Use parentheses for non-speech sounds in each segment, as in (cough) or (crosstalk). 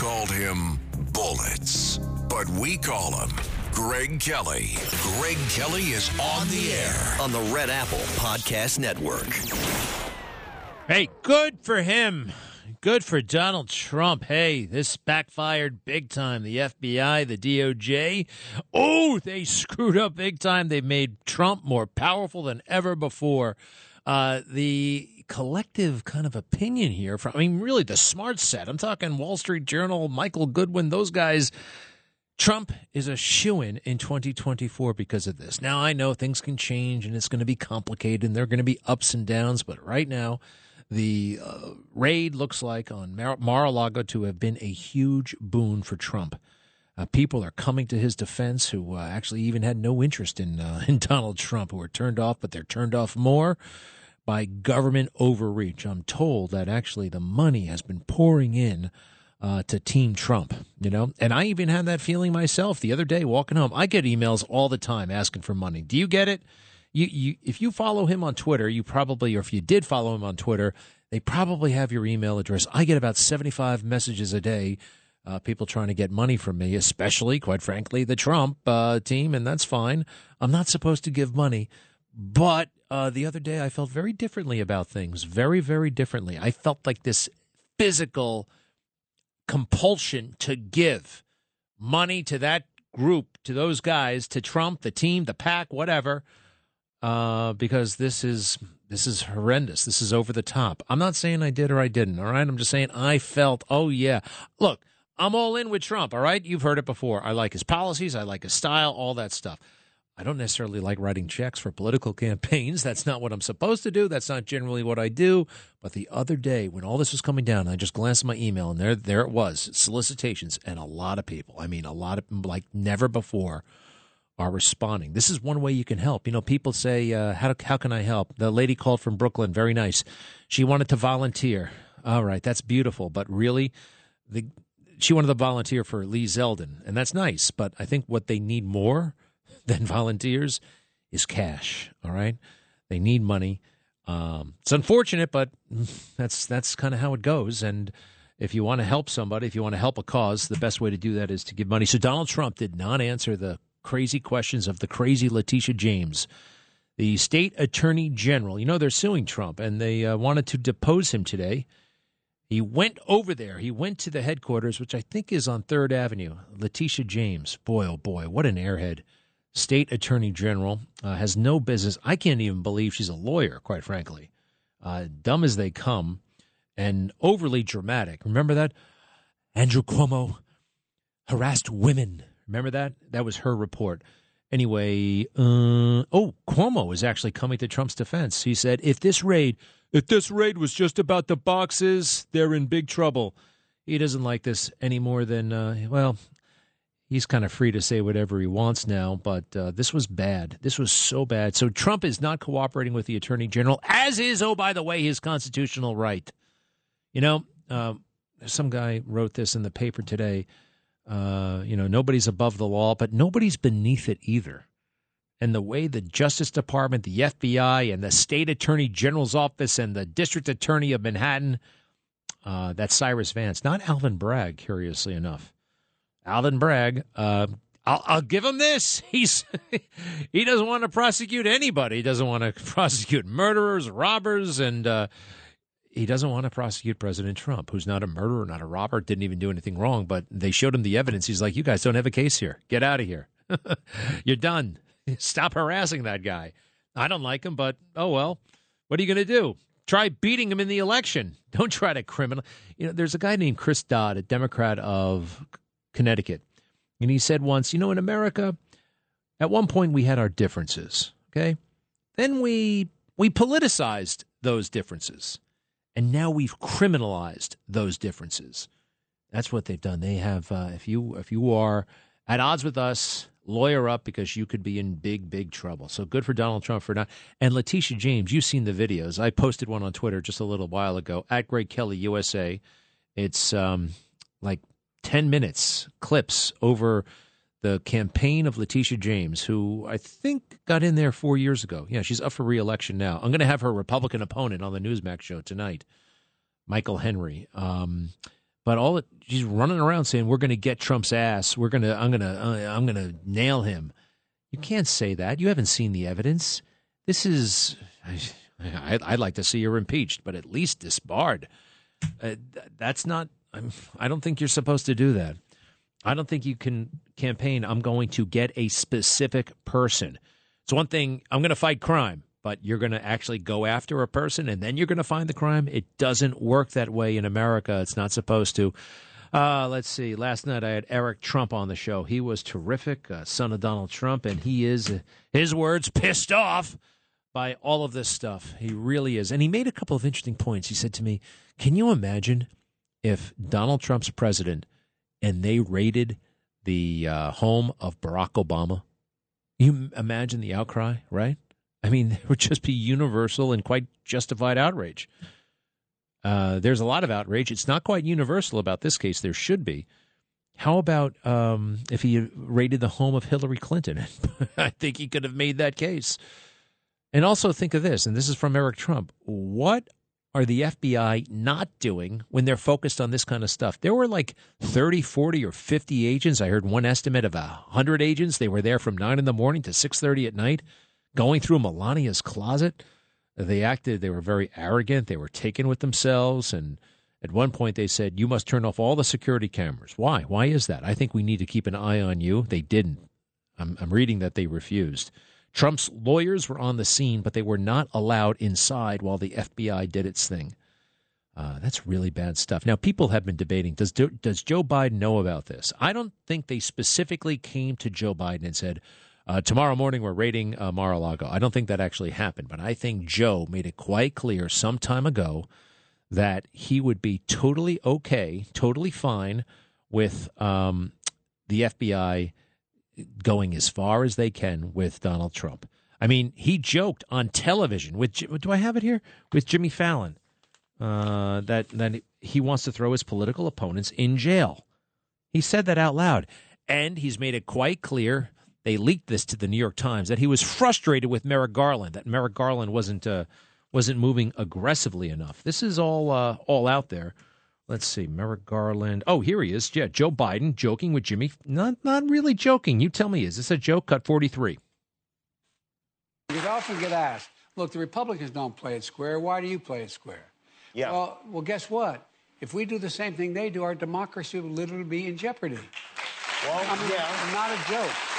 Called him Bullets, but we call him Greg Kelly. Greg Kelly is on the air on the Red Apple Podcast Network. Hey, good for him. Good for Donald Trump. Hey, this backfired big time. The FBI, the DOJ, oh, they (laughs) screwed up big time. They made Trump more powerful than ever before. Uh, the collective kind of opinion here from, I mean, really the smart set. I'm talking Wall Street Journal, Michael Goodwin, those guys. Trump is a shoe in in 2024 because of this. Now, I know things can change and it's going to be complicated and there are going to be ups and downs, but right now, the uh, raid looks like on Mar a Lago to have been a huge boon for Trump. Uh, people are coming to his defense who uh, actually even had no interest in uh, (laughs) in Donald Trump, who are turned off, but they're turned off more by government overreach. I'm told that actually the money has been pouring in uh, to Team Trump, you know? And I even had that feeling myself the other day walking home. I get emails all the time asking for money. Do you get it? you, you if you follow him on Twitter, you probably, or if you did follow him on Twitter, they probably have your email address. I get about 75 messages a day, uh, people trying to get money from me, especially, quite frankly, the Trump uh, team, and that's fine. I'm not supposed to give money. But uh, the other day, I felt very differently about things, very, very differently. I felt like this physical compulsion to give money to that group, to those guys, to Trump, the team, the pack, whatever uh, because this is this is horrendous. This is over the top. I'm not saying I did or I didn't. All right, I'm just saying I felt. Oh yeah, look, I'm all in with Trump. All right, you've heard it before. I like his policies. I like his style. All that stuff. I don't necessarily like writing checks for political (laughs) campaigns. That's not what I'm supposed to do. That's not generally what I do. But the other day, when all this was coming down, I just glanced at my email, and there, there it was, solicitations, and a lot of people. I mean, a lot of like never before are responding. This is one way you can help. You know, people say, uh, how, how can I help? The lady called from Brooklyn, very nice. She wanted to volunteer. All right, that's beautiful. But really, the, she wanted to volunteer for Lee Zeldin, and that's nice. But I think what they need more than (laughs) volunteers is cash. All right, they need money. Um, it's unfortunate, but (laughs) that's that's kind of how it goes. And if you want to help somebody, if you want to help a cause, the best way to do that is to give money. So Donald Trump did not answer the crazy questions of the crazy Letitia James, the state attorney general. You know, they're suing Trump and they uh, wanted to depose him today. He went over there. He went to the headquarters, which I think is on 3rd Avenue. Letitia James. Boy, oh boy, what an airhead. State attorney general uh, has no business. I can't even believe she's a lawyer, quite frankly. Uh, dumb as they come and overly dramatic. Remember that? Andrew Cuomo harassed women Remember that? That was her report. Anyway, uh, oh, Cuomo is actually coming to Trump's defense. He said, if this raid, if this raid was just about the boxes, they're in big trouble. He doesn't like this any more than, uh, well, he's kind of free to say whatever he wants now, but uh, this was bad. This was so bad. So Trump is not cooperating with the attorney general, as is, oh, by the way, his constitutional right. You know, uh, some guy wrote this in the paper today. Uh, you know, nobody's above the law, but nobody's beneath it either. And the way the Justice Department, the FBI, and the State Attorney General's office and the District Attorney of Manhattan, uh, that's Cyrus Vance, not Alvin Bragg, curiously enough. Alvin Bragg, uh, I'll, I'll, give him this. (laughs) He's he doesn't want to prosecute anybody. He doesn't want to (laughs) prosecute murderers, robbers, and uh, he doesn't want to prosecute President Trump, who's not a murderer, not a robber, didn't even do anything wrong. But they showed him the evidence. He's like, you guys don't have a case here. Get out of here. (laughs) You're done. Stop harassing that guy. I don't like him, but oh well. What are you going to do? Try beating him in the election. Don't try to criminal. You know, there's a guy named Chris Dodd, a Democrat of Connecticut, and he said once, you know, in America, at one point we had our differences. Okay, then we we politicized those differences And now we've criminalized those differences. That's what they've done. They have, uh, if you if you are at odds with us, lawyer up because you could be in big, big trouble. So good for Donald Trump for not. And Letitia James, you've seen the videos. I posted one on Twitter just a little while ago at Greg Kelly USA. It's um, like 10 minutes clips over the campaign of Letitia James, who I think got in there four years ago. Yeah, she's up for reelection now. I'm going to have her Republican opponent on the Newsmax show tonight, Michael Henry. Um, but all it, she's running around saying we're going to get Trump's ass. We're going to I'm going to uh, I'm going to nail him. You can't say that. You haven't seen the evidence. This is I, would like to see her impeached, but at least disbarred. Uh, that's not. I'm, I don't think you're supposed to do that. I don't think you can campaign. I'm going to get a specific person. It's one thing. I'm going to fight crime, but you're going to actually go after a person and then you're going to find the crime. It doesn't work that way in America. It's not supposed to. Uh, let's see. Last night I had Eric Trump on the show. He was terrific, uh, son of Donald Trump, and he is, his words, pissed off by all of this stuff. He really is. And he made a couple of interesting points. He said to me, Can you imagine if Donald Trump's president and they raided the uh, home of Barack Obama? You imagine the outcry, right? I mean, (laughs) there would just be universal and quite justified outrage. Uh, there's a lot of outrage. It's not quite universal about this case. There should be. How about um, if he raided the home of Hillary Clinton? (laughs) I think he could have made that case. And also think of this, and this is from Eric Trump. What are the FBI not doing when they're focused on this kind of stuff? There were like 30, 40, or 50 agents. I heard one estimate of 100 agents. They were there from 9 in the morning to 6.30 at night going through Melania's closet. They acted, they were very arrogant. They were taken with themselves. And at one point, they said, You must turn off all the security cameras. Why? Why is that? I think we need to keep an eye on you. They didn't. I'm, I'm reading that they refused. Trump's lawyers were on the scene, but they were not allowed inside while the FBI did its thing. Uh, that's really bad stuff. Now, people have been debating does, does Joe Biden know about this? I don't think they specifically came to Joe Biden and said, uh, tomorrow morning we're raiding uh, Mar a Lago. I don't think that actually happened, but I think Joe made it quite clear some time ago that he would be totally okay, totally fine with um, the FBI going as far as they can with Donald Trump. I mean, he joked on television with do I have it here with Jimmy Fallon uh, that that he wants to throw his political opponents in jail. He said that out loud, and he's made it quite clear. They leaked this to the New York Times that he was frustrated with Merrick Garland that Merrick Garland wasn't uh, wasn't moving aggressively enough. This is all uh, all out there. Let's see, Merrick Garland. Oh, here he is. Yeah, Joe Biden joking with Jimmy. Not not really joking. You tell me, is this a joke? Cut 43. You often get asked, look, the Republicans don't play it square. Why do you play it square? Yeah. Well, well, guess what? If we do the same thing they do, our democracy will literally be in jeopardy. Well, I mean, yeah. not a joke.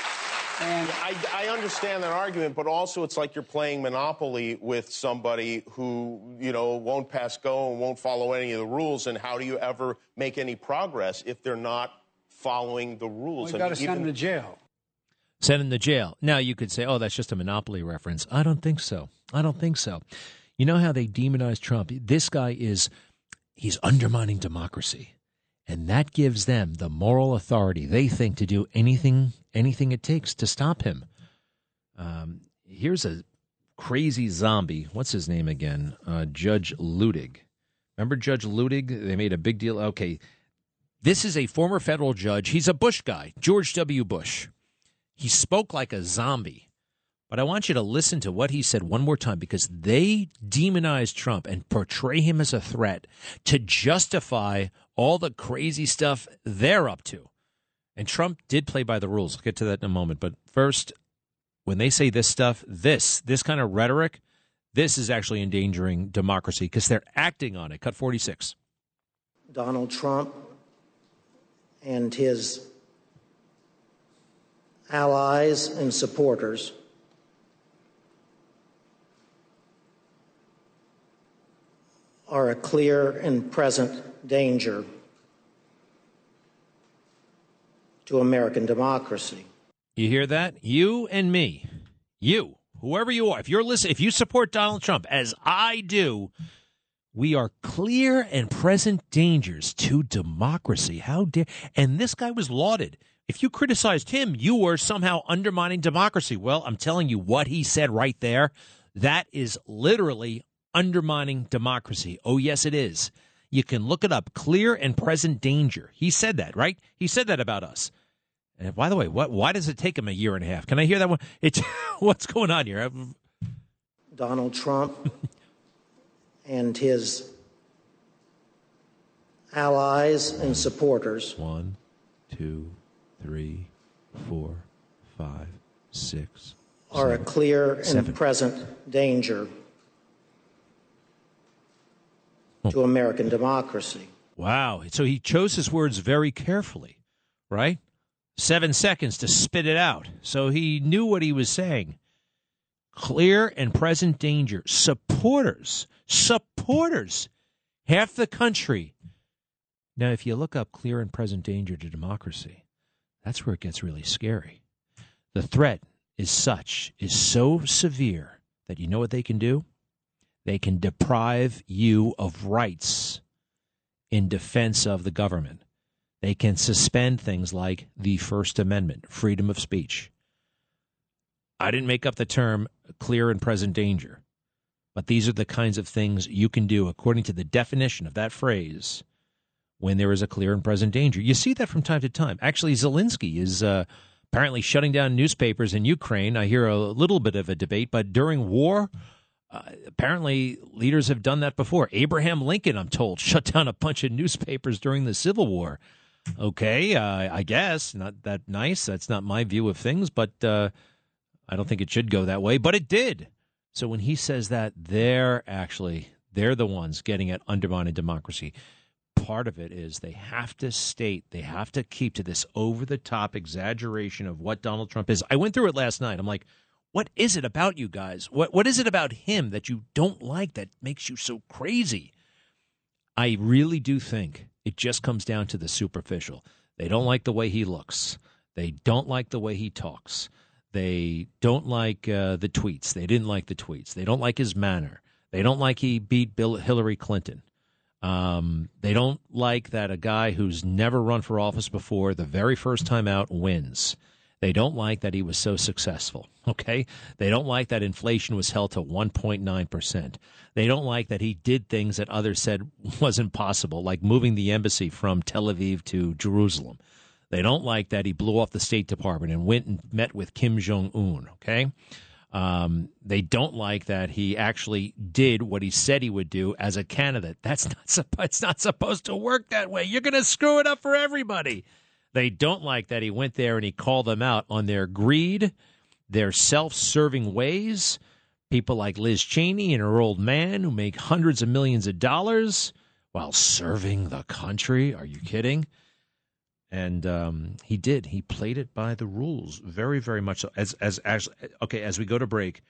And I, I, understand that argument, but also it's like you're playing Monopoly with somebody who, you know, won't pass go and won't follow any of the rules. And how do you ever make any progress if they're not following the rules? We've got to send them to jail. Send them to jail. Now you could say, oh, that's just a Monopoly reference. I don't think so. I don't think so. You know how they demonize Trump? This guy is, he's undermining democracy. And that gives them the moral authority they think to do anything anything it takes to stop him. Um, here's a crazy zombie. What's his name again? Uh, Judge Luttig. Remember Judge Luttig? They made a big deal. Okay, this is a former federal judge. He's a Bush guy, George W. Bush. He spoke like a zombie. But I want you to listen to what he said one more time because they demonize Trump and portray him as a threat to justify all the crazy stuff they're up to. And Trump did play by the rules. I'll get to that in a moment. But first, when they say this stuff, this, this kind of rhetoric, this is actually endangering democracy because they're acting on it. Cut 46. Donald Trump and his allies and supporters are a clear and present danger to American democracy. You hear that? You and me. You, whoever you are, if you're listening, if you support Donald Trump as I do, We are clear and present dangers to democracy. How dare. And this guy was lauded. If you criticized him, you were somehow undermining democracy. Well, I'm telling you what he said right there. That is literally undermining democracy. Oh, yes, it is. You can look it up. Clear and present danger. He said that, right? He said that about us. And by the way, what? Why does it take him a year and a half? Can I hear that one? It's (laughs) what's going on here? Donald Trump (laughs) and his allies and supporters One, two, three, four, five, six. are a clear and Seven. present danger Hmm. to American democracy. Wow. So he chose his words very carefully, right? Seven seconds to spit it out. So he knew what he was saying. Clear and present danger. Supporters, supporters, half the country. Now, if you look up clear and present danger to democracy, that's where it gets really scary. The threat is such, is so severe that you know what they can do? They can deprive you of rights in defense of the government. They can suspend things like the First Amendment, freedom of speech. I didn't make up the term clear and present danger, but these are the kinds of things you can do according to the definition of that phrase when there is a clear and present danger. You see that from time to time. Actually, Zelensky is uh, apparently shutting down newspapers in Ukraine. I hear a little bit of a debate, but during war, uh, apparently leaders have done that before. Abraham Lincoln, I'm told, (laughs) shut down a bunch of newspapers during the Civil War. Okay, uh, I guess not that nice. That's not my view of things, but uh, I don't think it should go that way. But it did. So when he says that, they're actually they're the ones getting at undermining democracy. Part of it is they have to state, they have to keep to this over the top exaggeration of what Donald Trump is. I went through it last night. I'm like, what is it about you guys? What what is it about him that you don't like that makes you so crazy? I really do think it just comes down to the superficial. They don't like the way he looks. They don't like the way he talks. They don't like uh, the tweets. They didn't like the tweets. They don't like his manner. They don't like he beat Bill Hillary Clinton. Um, they don't like that a guy who's never run for office before, the very first time out, wins. They don't like that he was so successful. Okay. They don't like that inflation was held to 1.9%. They don't like that he did things that others said (laughs) wasn't possible, like moving the embassy from Tel Aviv to Jerusalem. They don't like that he blew off the State Department and went and met with Kim Jong Un. Okay. Um, they don't like that he actually did what he said he would do as a candidate. That's (laughs) not it's not supposed to work that way. You're going to screw it up for everybody. They don't like that he went there and he called them out on their greed, their self-serving ways. People like Liz Cheney and her old man who make hundreds of millions of dollars while serving the country. Are you kidding? and um, he did. He played it by the rules, very, very much. So. As, as, as, okay, as we go to break,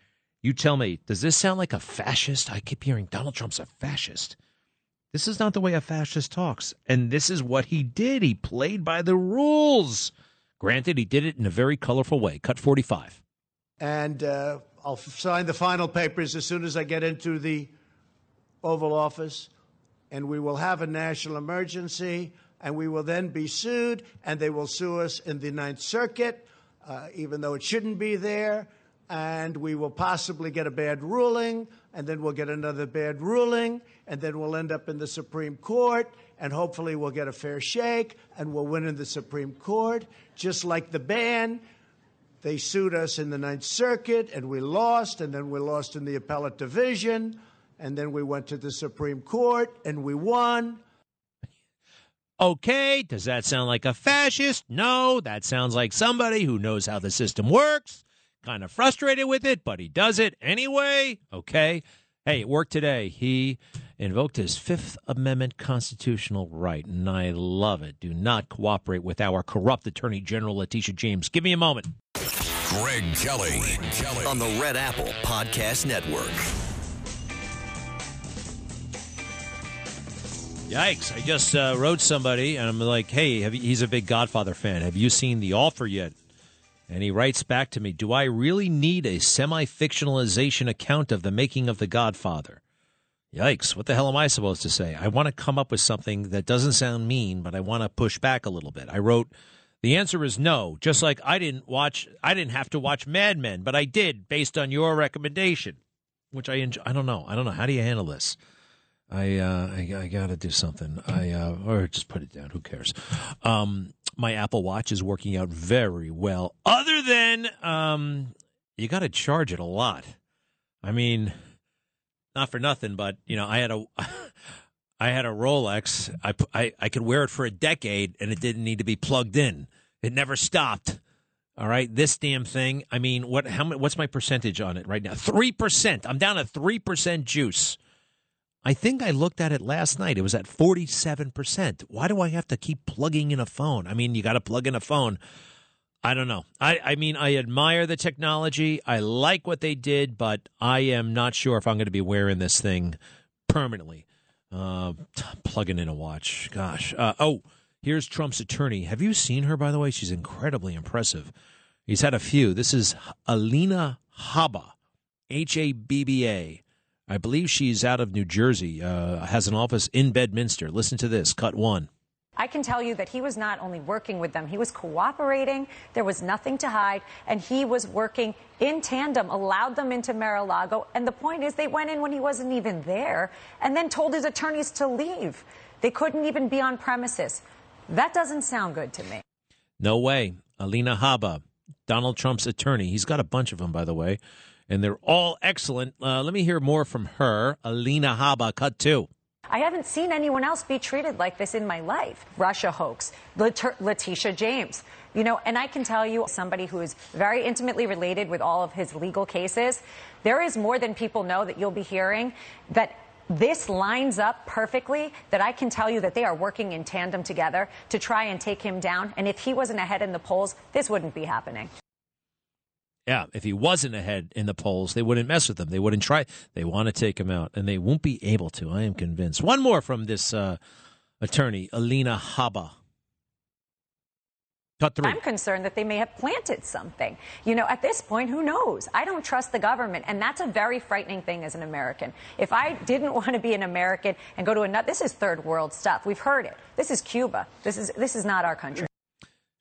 you tell me, does this sound like a fascist? I keep hearing Donald Trump's a fascist. This is not the way a fascist talks, and this is what he did. He played by the rules. Granted, he did it in a very colorful way. Cut forty-five. And uh, I'll sign the final papers as soon as I get into the Oval Office, and we will have a national emergency and we will then be sued, and they will sue us in the Ninth Circuit, uh, even though it shouldn't be there. And we will possibly get a bad ruling, and then we'll get another bad ruling, and then we'll end up in the Supreme Court, and hopefully we'll get a fair shake, and we'll win in the Supreme Court, just like the ban. They sued us in the Ninth Circuit, and we lost, and then we lost in the appellate division, and then we went to the Supreme Court, and we won. Okay, does that sound like a fascist? No, that sounds like somebody who knows how the system works. Kind of frustrated with it, but he does it anyway. Okay. Hey, it worked today. He invoked his Fifth Amendment constitutional right, and I love it. Do not cooperate with our corrupt Attorney General Letitia James. Give me a moment. Greg Kelly. Greg Kelly. on the Red Apple Podcast Network. Yikes! I just uh, wrote somebody, and I'm like, "Hey, have you, he's a big Godfather fan. Have you seen The Offer yet?" And he writes back to me, "Do I really need a semi-fictionalization account of the making of The Godfather?" Yikes. What the hell am I supposed to say? I want to come up with something that doesn't sound mean, but I want to push back a little bit. I wrote, the answer is no, just like I didn't watch, I didn't have to watch Mad Men, but I did based on your recommendation, which I enjoy. I don't know. I don't know. How do you handle this? I, uh, I, I got to do something. I, uh, or just put it down. Who cares? Um, my Apple Watch is working out very well, other than, um, you got to charge it a lot. I mean, not for nothing, but you know, I had a (laughs) I had a Rolex. I, I I could wear it for a decade, and it didn't need to be plugged in. It never stopped. All right, this damn thing. I mean, what? How? What's my percentage on it right now? Three percent. I'm down to three percent juice. I think I looked at it last night. It was at forty-seven percent. Why do I have to keep plugging in a phone? I mean, you got to plug in a phone. I don't know. I, I mean, I admire the technology. I like what they did, but I am not sure if I'm going to be wearing this thing permanently. Uh, (tsk) plugging in a watch. Gosh. Uh, oh, here's Trump's attorney. Have you seen her, by the way? She's incredibly impressive. He's had a few. This is Alina Habba, H A B B A. I believe she's out of New Jersey, uh, has an office in Bedminster. Listen to this, cut one. I can tell you that he was not only working with them, he was cooperating. There was nothing to hide. And he was working in tandem, allowed them into Mar-a-Lago. And the point is, they went in when he wasn't even there and then told his attorneys to leave. They couldn't even be on premises. That doesn't sound good to me. No way. Alina Habba, Donald Trump's attorney. He's got a bunch of them, by the way, and they're all excellent. Uh, let me hear more from her. Alina Habba, cut two. I haven't seen anyone else be treated like this in my life. Russia hoax, Letitia James. You know, and I can tell you, somebody who is very intimately related with all of his legal cases, there is more than people know that you'll be hearing that this lines up perfectly that I can tell you that they are working in tandem together to try and take him down. And if he wasn't ahead in the polls, this wouldn't be happening. Yeah, if he wasn't ahead in the polls, they wouldn't mess with him. They wouldn't try. They want to take him out, and they won't be able to. I am convinced. One more from this uh, attorney, Alina Habba. I'm concerned that they may have planted something. You know, at this point, who knows? I don't trust the government, and that's a very frightening thing as an American. If I didn't (laughs) want to be an American and go to another, this is third world stuff. We've heard it. This is Cuba. This is this is not our country.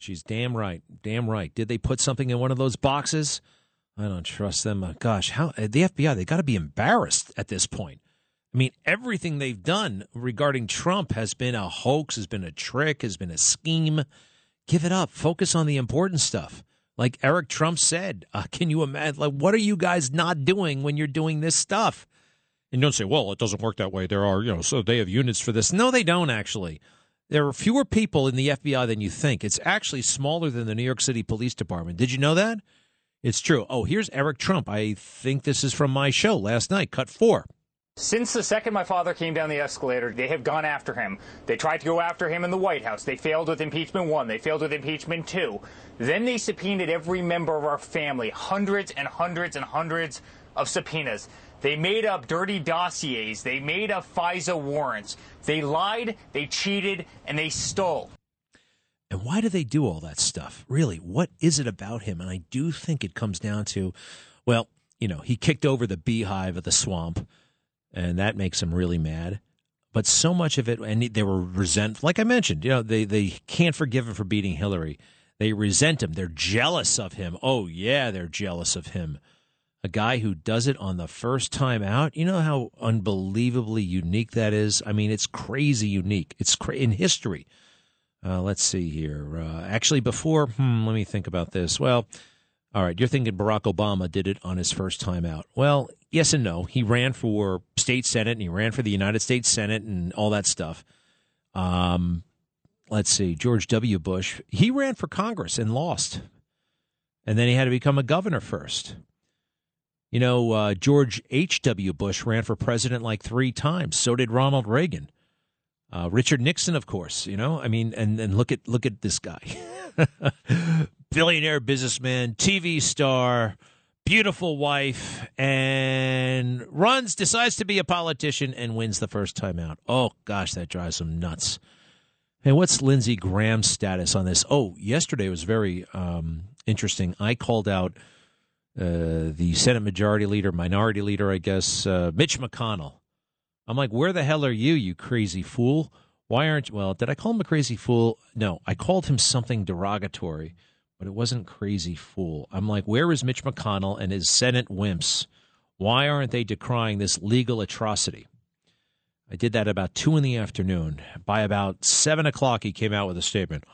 She's damn right. Damn right. Did they put something in one of those boxes? I don't trust them. Uh, gosh, how uh, the FBI, they got to be embarrassed at this point. I mean, everything they've done regarding Trump has been a hoax, has been a trick, has been a scheme. Give it up. Focus on the important stuff. Like Eric Trump said, uh, (laughs) can you imagine? Like, what are you guys not doing when you're doing this stuff? And don't say, well, it doesn't work that way. There are, you know, so they have units for this. No, they don't actually. There are fewer people in the FBI than you think. It's actually smaller than the New York City Police Department. Did you know that? It's true. Oh, here's Eric Trump. I think this is from my show last night, cut four. Since the second my father came down the escalator, they have gone after him. They tried to go after him in the White House. They failed with impeachment one. They failed with impeachment two. Then they subpoenaed every member of our family, hundreds and hundreds and hundreds of subpoenas. They made up dirty dossiers. They made up FISA warrants. They lied, they cheated, and they stole. And why do they do all that stuff? Really, what is it about him? And I do think it comes down to, well, you know, he kicked over the beehive of the swamp, and that makes him really mad. But so much of it, and they were resent. Like I mentioned, you know, they they can't forgive him for beating Hillary. They resent him. They're jealous of him. Oh yeah, they're jealous of him a guy who does it on the first time out. You know how unbelievably unique that is. I mean, it's crazy unique. It's cra- in history. Uh, let's see here. Uh, actually, before, hmm, let me think about this. Well, all right, you're thinking Barack Obama did it on his first time out. Well, yes and no. He ran for state senate and he ran for the United States Senate and all that stuff. Um, let's see, George W. Bush, he ran for Congress and lost. And then he had to become a governor first. You know, uh, George H.W. Bush ran for president like three times. So did Ronald Reagan. Uh, Richard Nixon, of course. You know, I mean, and, and look at look at this guy, (laughs) billionaire businessman, TV star, beautiful wife, and runs, decides to be a politician, and wins the first time out. Oh gosh, that drives him nuts. And what's Lindsey Graham's status on this? Oh, yesterday was very um, interesting. I called out uh, the Senate Majority Leader, Minority Leader, I guess, uh, Mitch McConnell. I'm like, where the hell are you, you crazy fool? Why aren't you? well, did I call him a crazy fool? No, I called him something derogatory, but it wasn't crazy fool. I'm like, where is Mitch McConnell and his Senate wimps? Why aren't they decrying this legal atrocity? I did that about two in the afternoon. By about seven o'clock, he came out with a statement.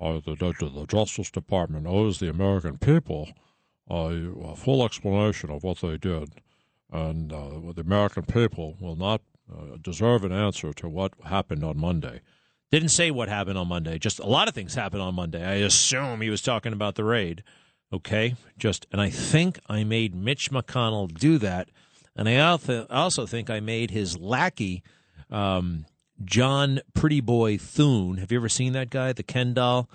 Uh, the, the, the Justice Department owes the American people a, full explanation of what they did, and uh, the American people will not uh, deserve an answer to what happened on Monday. Didn't say what happened on Monday. Just a lot of things happened on Monday. I assume he was talking about the raid. Okay, just and I think I made Mitch McConnell do that, and I also think I made his lackey, um, John Pretty Boy Thune. Have you ever seen that guy, the Ken doll?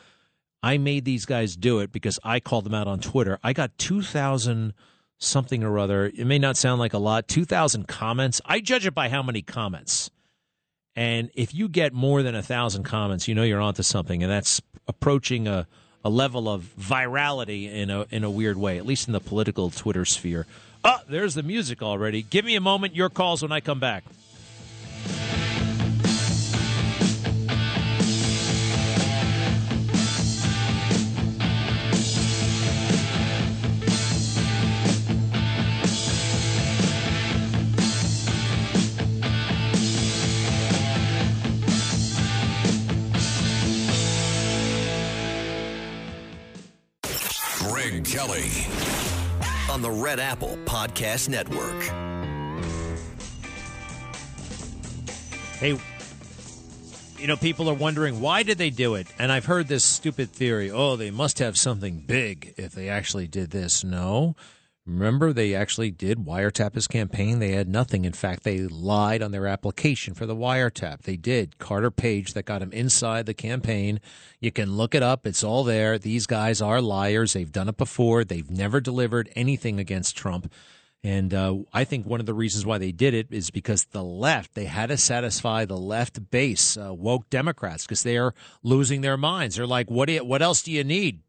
I made these guys do it because I called them out on Twitter. I got two thousand something or other. It may not sound like a lot. Two thousand comments. I judge it by how many comments. And if you get more than a thousand comments, you know you're onto something, and that's approaching a a level of virality in a in a weird way, at least in the political Twitter sphere. Oh, there's the music already. Give me a moment. Your calls when I come back. Kelly on the Red Apple Podcast Network. Hey, you know, people are wondering why did they do it? And I've heard this stupid theory oh, they must have something big if they actually did this. No. Remember, they actually did wiretap his campaign. They had nothing. In fact, they lied on their application for the wiretap. They did. Carter Page, that got him inside the campaign. You can look it up. It's all there. These guys are liars. They've done it before. They've never delivered anything against Trump. And uh, I think one of the reasons why they did it is because the left, they had to satisfy the left base, uh, woke Democrats, because they are losing their minds. They're like, what, you, what else do you need?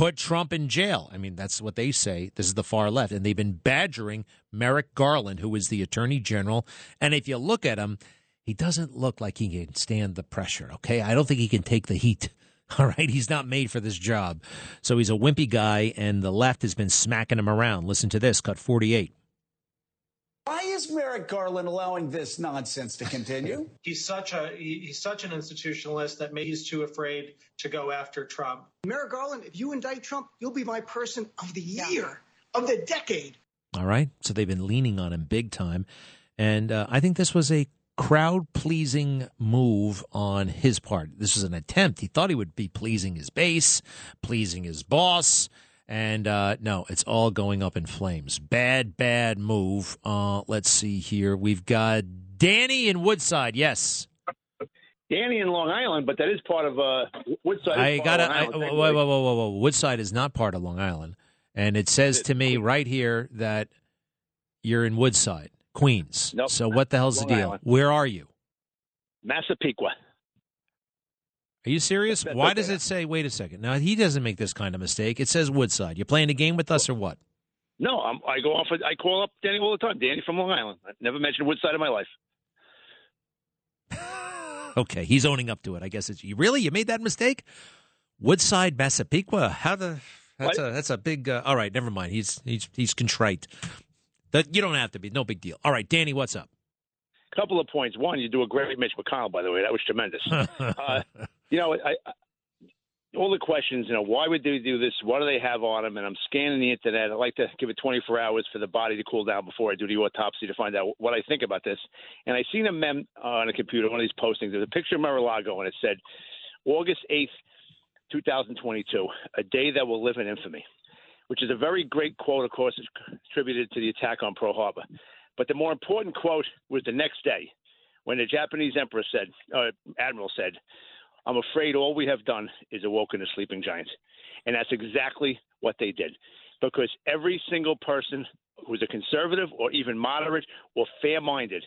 Put Trump in jail. I mean, that's what they say. This is the far left. And they've been badgering Merrick Garland, who is the attorney general. And if you look at him, he doesn't look like he can stand the pressure, okay? I don't think he can take the heat. (laughs) All right, he's not made for this job. So he's a wimpy guy, and the left has been smacking him around. Listen to this, cut 48. Why is Merrick Garland allowing this nonsense to continue? (laughs) he's such a he's such an institutionalist that maybe he's too afraid to go after Trump. Merrick Garland, if you indict Trump, you'll be my person of the year, of the decade. All right, so they've been leaning on him big time, and uh, I think this was a crowd pleasing move on his part. This was an attempt. He thought he would be pleasing his base, pleasing his boss and uh, no, it's all going up in flames. Bad, bad move. Uh, let's see here. We've got Danny in Woodside. Yes. Danny in Long Island, but that is part of uh, Woodside. I got to. Whoa, whoa, whoa, whoa, whoa! Woodside is not part of Long Island, and it says to me right here that you're in Woodside, Queens. Nope. So what the hell's Long the deal? Island. Where are you? Massapequa. Are you serious? That's Why okay. does it say? Wait a second. Now he doesn't make this kind of mistake. It says Woodside. You're playing a game with us or what? No, I'm, I go off. I call up Danny all the time. Danny from Long Island. I never mentioned Woodside in my life. (laughs) Okay, he's owning up to it. I guess it's you. Really, you made that mistake? Woodside, Massapequa. How the? That's What? a that's a big. Uh, all right, never mind. He's he's he's contrite. That you don't have to be. No big deal. All right, Danny, what's up? Couple of points. One, you do a great Mitch McConnell, by the way. That was tremendous. (laughs) uh, you know, I, I, all the questions. You know, why would they do this? What do they have on them? And I'm scanning the internet. I like to give it 24 hours for the body to cool down before I do the autopsy to find out what I think about this. And I seen a mem on a computer, one of these postings. There's a picture of Mar-a-Lago, and it said, August 8th, 2022, a day that will live in infamy. Which is a very great quote, of course, attributed to the attack on Pearl Harbor. But the more important quote was the next day when the Japanese emperor said, uh, admiral said, I'm afraid all we have done is awoken a sleeping giant. And that's exactly what they did. Because every single person who's a conservative or even moderate or fair minded,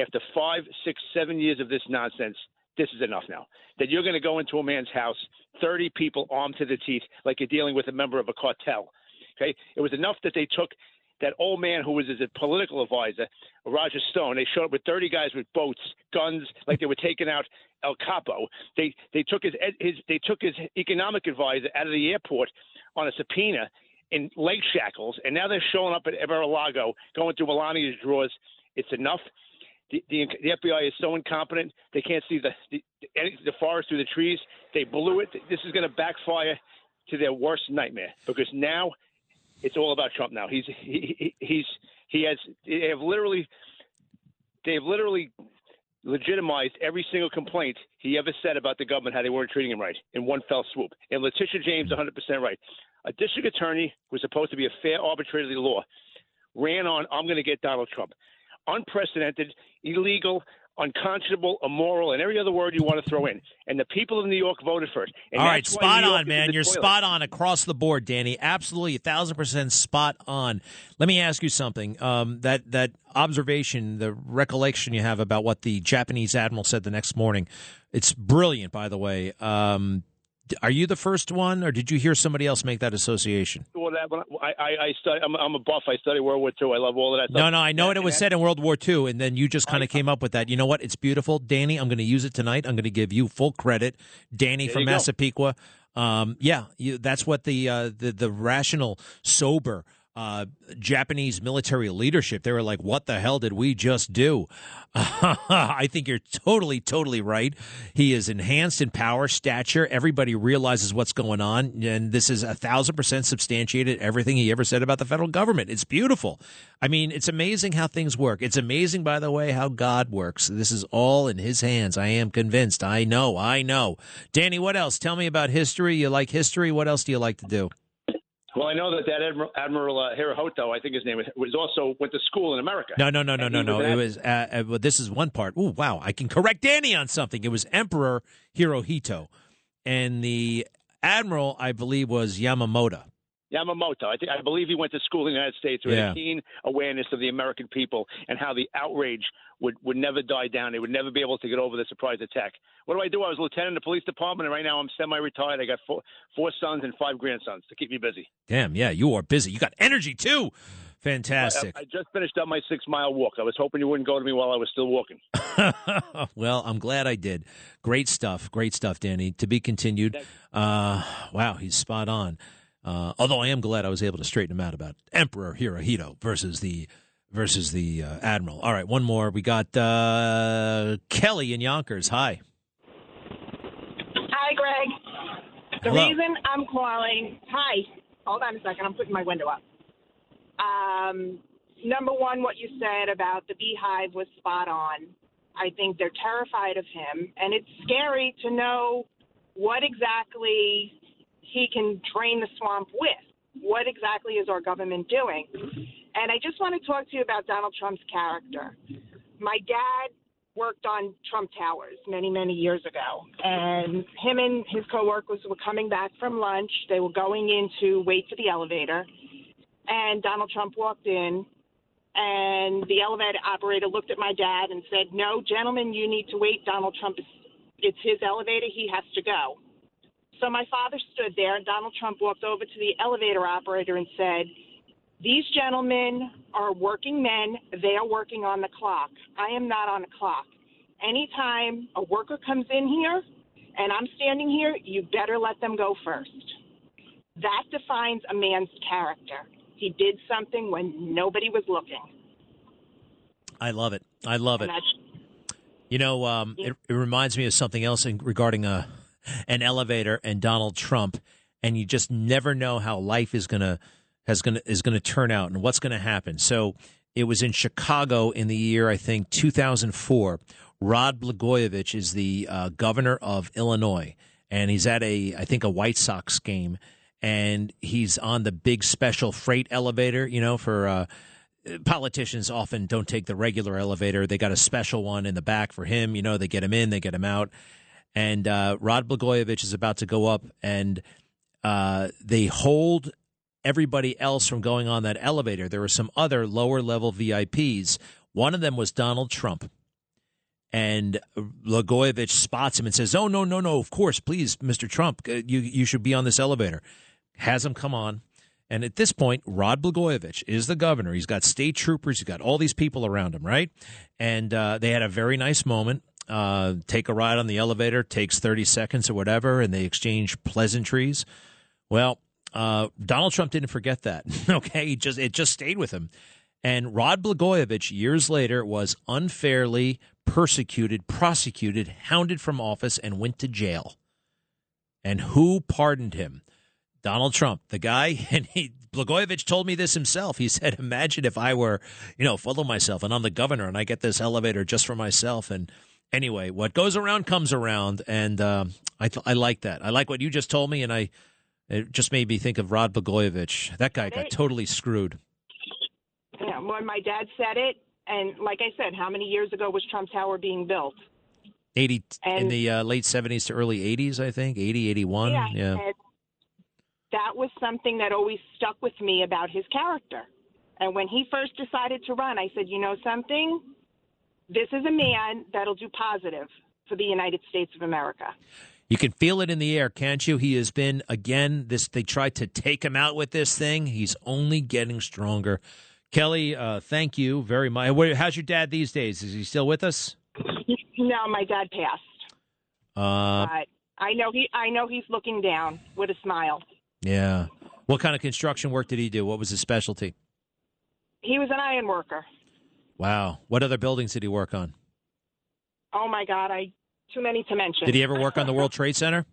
after five, six, seven years of this nonsense, this is enough now. That you're going to go into a man's house, 30 people armed to the teeth, like you're dealing with a member of a cartel. Okay? It was enough that they took that old man who was his political advisor, Roger Stone. They showed up with 30 guys with boats, guns, like they were taking out El Chapo. They they took his his they took his economic advisor out of the airport on a subpoena in leg shackles, and now they're showing up at Mar-a-Lago, going through Melania's drawers. It's enough. The, the, the FBI is so incompetent; they can't see the, the the forest through the trees. They blew it. This is going to backfire to their worst nightmare because now it's all about Trump. Now he's he, he's he has they have literally they have literally legitimized every single complaint he ever said about the government, how they weren't treating him right, in one fell swoop. And Letitia James, 100% right. A district attorney who's supposed to be a fair arbitrator of the law ran on, I'm going to get Donald Trump. Unprecedented, illegal, unconscionable, immoral, and every other word you want to throw in. And the people of New York voted for it. And All right, spot on, man. You're toilet. spot on across the board, Danny. Absolutely, a thousand percent spot on. Let me ask you something. Um, that that observation, the recollection you have about what the Japanese admiral said the next morning, it's brilliant. By the way, um, are you the first one, or did you hear somebody else make that association? Well, that when I, I, I study. I'm, I'm a buff. I study World War II. I love all of that. No, stuff. no, I know what it was said in World War II, and then you just kind of came up with that. You know what? It's beautiful, Danny. I'm going to use it tonight. I'm going to give you full credit, Danny There from. Massapequa. Um, yeah, you, that's what the uh, the the rational, sober. Uh, Japanese military leadership. They were like, "What the hell did we just do?" (laughs) I think you're totally, totally right. He is enhanced in power, stature. Everybody realizes what's going on, and this is a thousand percent substantiated everything he ever said about the federal government. It's beautiful. I mean, it's amazing how things work. It's amazing, by the way, how God works. This is all in His hands. I am convinced. I know. I know. Danny, what else? Tell me about history. You like history? What else do you like to do? Well, I know that that Admiral, Admiral uh, Hirohito, I think his name was also went to school in America. No, no, no, no, no, no. It was. Uh, uh, well, this is one part. Ooh, wow! I can correct Danny on something. It was Emperor Hirohito, and the admiral, I believe, was Yamamoto. Yamamoto. I think I believe he went to school in the United States with Yeah. a keen awareness of the American people and how the outrage would, would never die down. They would never be able to get over the surprise attack. What do I do? I was a lieutenant in the police department, and right now I'm semi-retired. I got four, four sons and five grandsons to keep me busy. Damn, yeah, you are busy. You got energy too. Fantastic. I, I just finished up my six-mile walk. I was hoping you wouldn't go to me while I was still walking. (laughs) well, I'm glad I did. Great stuff. Great stuff, Danny. To be continued. Uh, wow, he's spot on. Uh, although I am glad I was able to straighten him out about Emperor Hirohito versus the versus the uh, admiral. All right, one more. We got uh, Kelly in Yonkers. Hi. Hi, Greg. The Hello. reason I'm calling. Hi. Hold on a second. I'm putting my window up. Um, number one, what you said about the beehive was spot on. I think they're terrified of him, and it's scary to know what exactly he can drain the swamp with. What exactly is our government doing? And I just want to talk to you about Donald Trump's character. My dad worked on Trump Towers many, many years ago. And him and his coworkers were coming back from lunch. They were going in to wait for the elevator. And Donald Trump walked in, and the elevator operator looked at my dad and said, No, gentlemen, you need to wait. Donald Trump is, it's his elevator. He has to go. So my father stood there, and Donald Trump walked over to the elevator operator and said, These gentlemen are working men. They are working on the clock. I am not on the clock. Anytime a worker comes in here and I'm standing here, you better let them go first. That defines a man's character. He did something when nobody was looking. I love it. I love it. You know, um, it, it reminds me of something else in, regarding a an elevator and Donald Trump, and you just never know how life is gonna has gonna is gonna turn out and what's gonna happen. So it was in Chicago in the year I think 2004. Rod Blagojevich is the uh, governor of Illinois, and he's at a I think a White Sox game, and he's on the big special freight elevator. You know for. Uh, politicians often don't take the regular elevator. They got a special one in the back for him. You know, they get him in, they get him out. And uh, Rod Blagojevich is about to go up, and uh, they hold everybody else from going on that elevator. There were some other lower level VIPs. One of them was Donald Trump. And Blagojevich spots him and says, "Oh no, no, no! Of course, please, Mr. Trump, uh, you you should be on this elevator." Has him come on, And at this point, Rod Blagojevich is the governor. He's got state troopers. He's got all these people around him, right? And uh, they had a very nice moment. Uh, take a ride on the elevator takes 30 seconds or whatever, and they exchange pleasantries. Well, uh, Donald Trump didn't forget that. (laughs) okay, he just it just stayed with him. And Rod Blagojevich, years later, was unfairly persecuted, prosecuted, hounded from office, and went to jail. And who pardoned him? Donald Trump, the guy, (laughs) and he, Blagojevich told me this himself. He said, "Imagine if I were, you know, full of myself, and I'm the governor, and I get this elevator just for myself." And anyway, what goes around comes around, and uh, I th- I like that. I like what you just told me, and I it just made me think of Rod Blagojevich. That guy got totally screwed. Yeah, when my dad said it, and like I said, how many years ago was Trump Tower being built? 80 in the uh, late 70s to early 80s, I think. 80, 81. yeah, yeah. that was something that always stuck with me about his character. And when he first decided to run, I said, you know something? This is a man that'll do positive for the United States of America. You can feel it in the air, can't you? He has been again. This they tried to take him out with this thing. He's only getting stronger. Kelly, uh, thank you very much. How's your dad these days? Is he still with us? No, my dad passed, Uh, but I know he. I know he's looking down with a smile. yeah. What kind of construction work did he do? What was his specialty? He was an iron worker. Wow. What other buildings did he work on? Oh my God, I too many to mention. Did he ever work on the World Trade Center?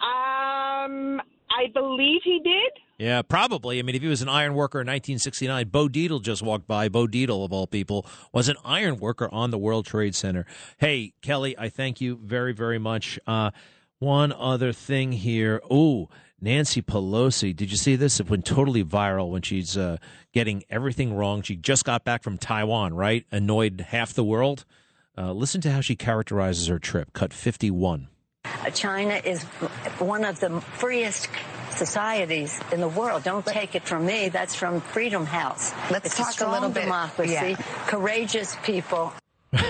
Um, I believe he did. Yeah, probably. I mean, if he was an iron worker in 1969, Bo Dietl just walked by. Bo Dietl, of all people, was an iron worker on the World Trade Center. Hey, Kelly, I thank you very, very much. Uh, one other thing here. Oh, Nancy Pelosi. Did you see this? It went totally viral when she's uh, getting everything wrong. She just got back from Taiwan, right? Annoyed half the world. Uh, listen to how she characterizes her trip. Cut 51. China is one of the freest societies in the world. Don't take it from me. That's from Freedom House. Let's it's talk a a little bit- democracy, yeah. courageous people. (laughs)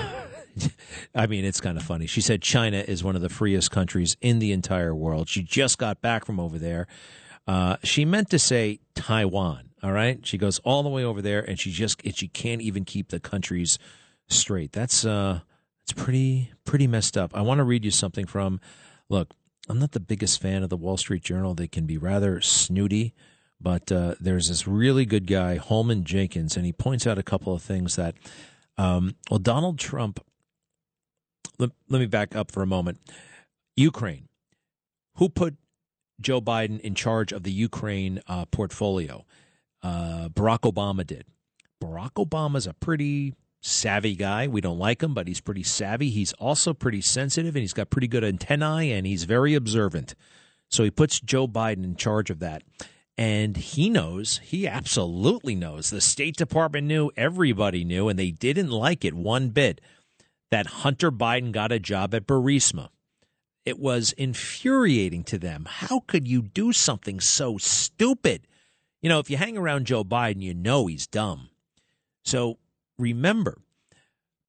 (laughs) I mean, it's kind of funny. She said China is one of the freest countries in the entire world. She just got back from over there. Uh, she meant to say Taiwan. All right, she goes all the way over there, and she just and she can't even keep the countries straight. That's uh, it's pretty pretty messed up. I want to read you something from. Look, I'm not the biggest fan of the Wall Street Journal. They can be rather snooty, but uh, there's this really good guy, Holman Jenkins, and he points out a couple of things that. Um, well, Donald Trump let, let me back up for a moment. Ukraine. Who put Joe Biden in charge of the Ukraine uh, portfolio? Uh, Barack Obama did. Barack Obama's a pretty savvy guy. We don't like him, but he's pretty savvy. He's also pretty sensitive and he's got pretty good antennae and he's very observant. So he puts Joe Biden in charge of that. And he knows, he absolutely knows. The State Department knew, everybody knew, and they didn't like it one bit that Hunter Biden got a job at Burisma. It was infuriating to them. How could you do something so stupid? You know, if you hang around Joe Biden, you know he's dumb. So remember,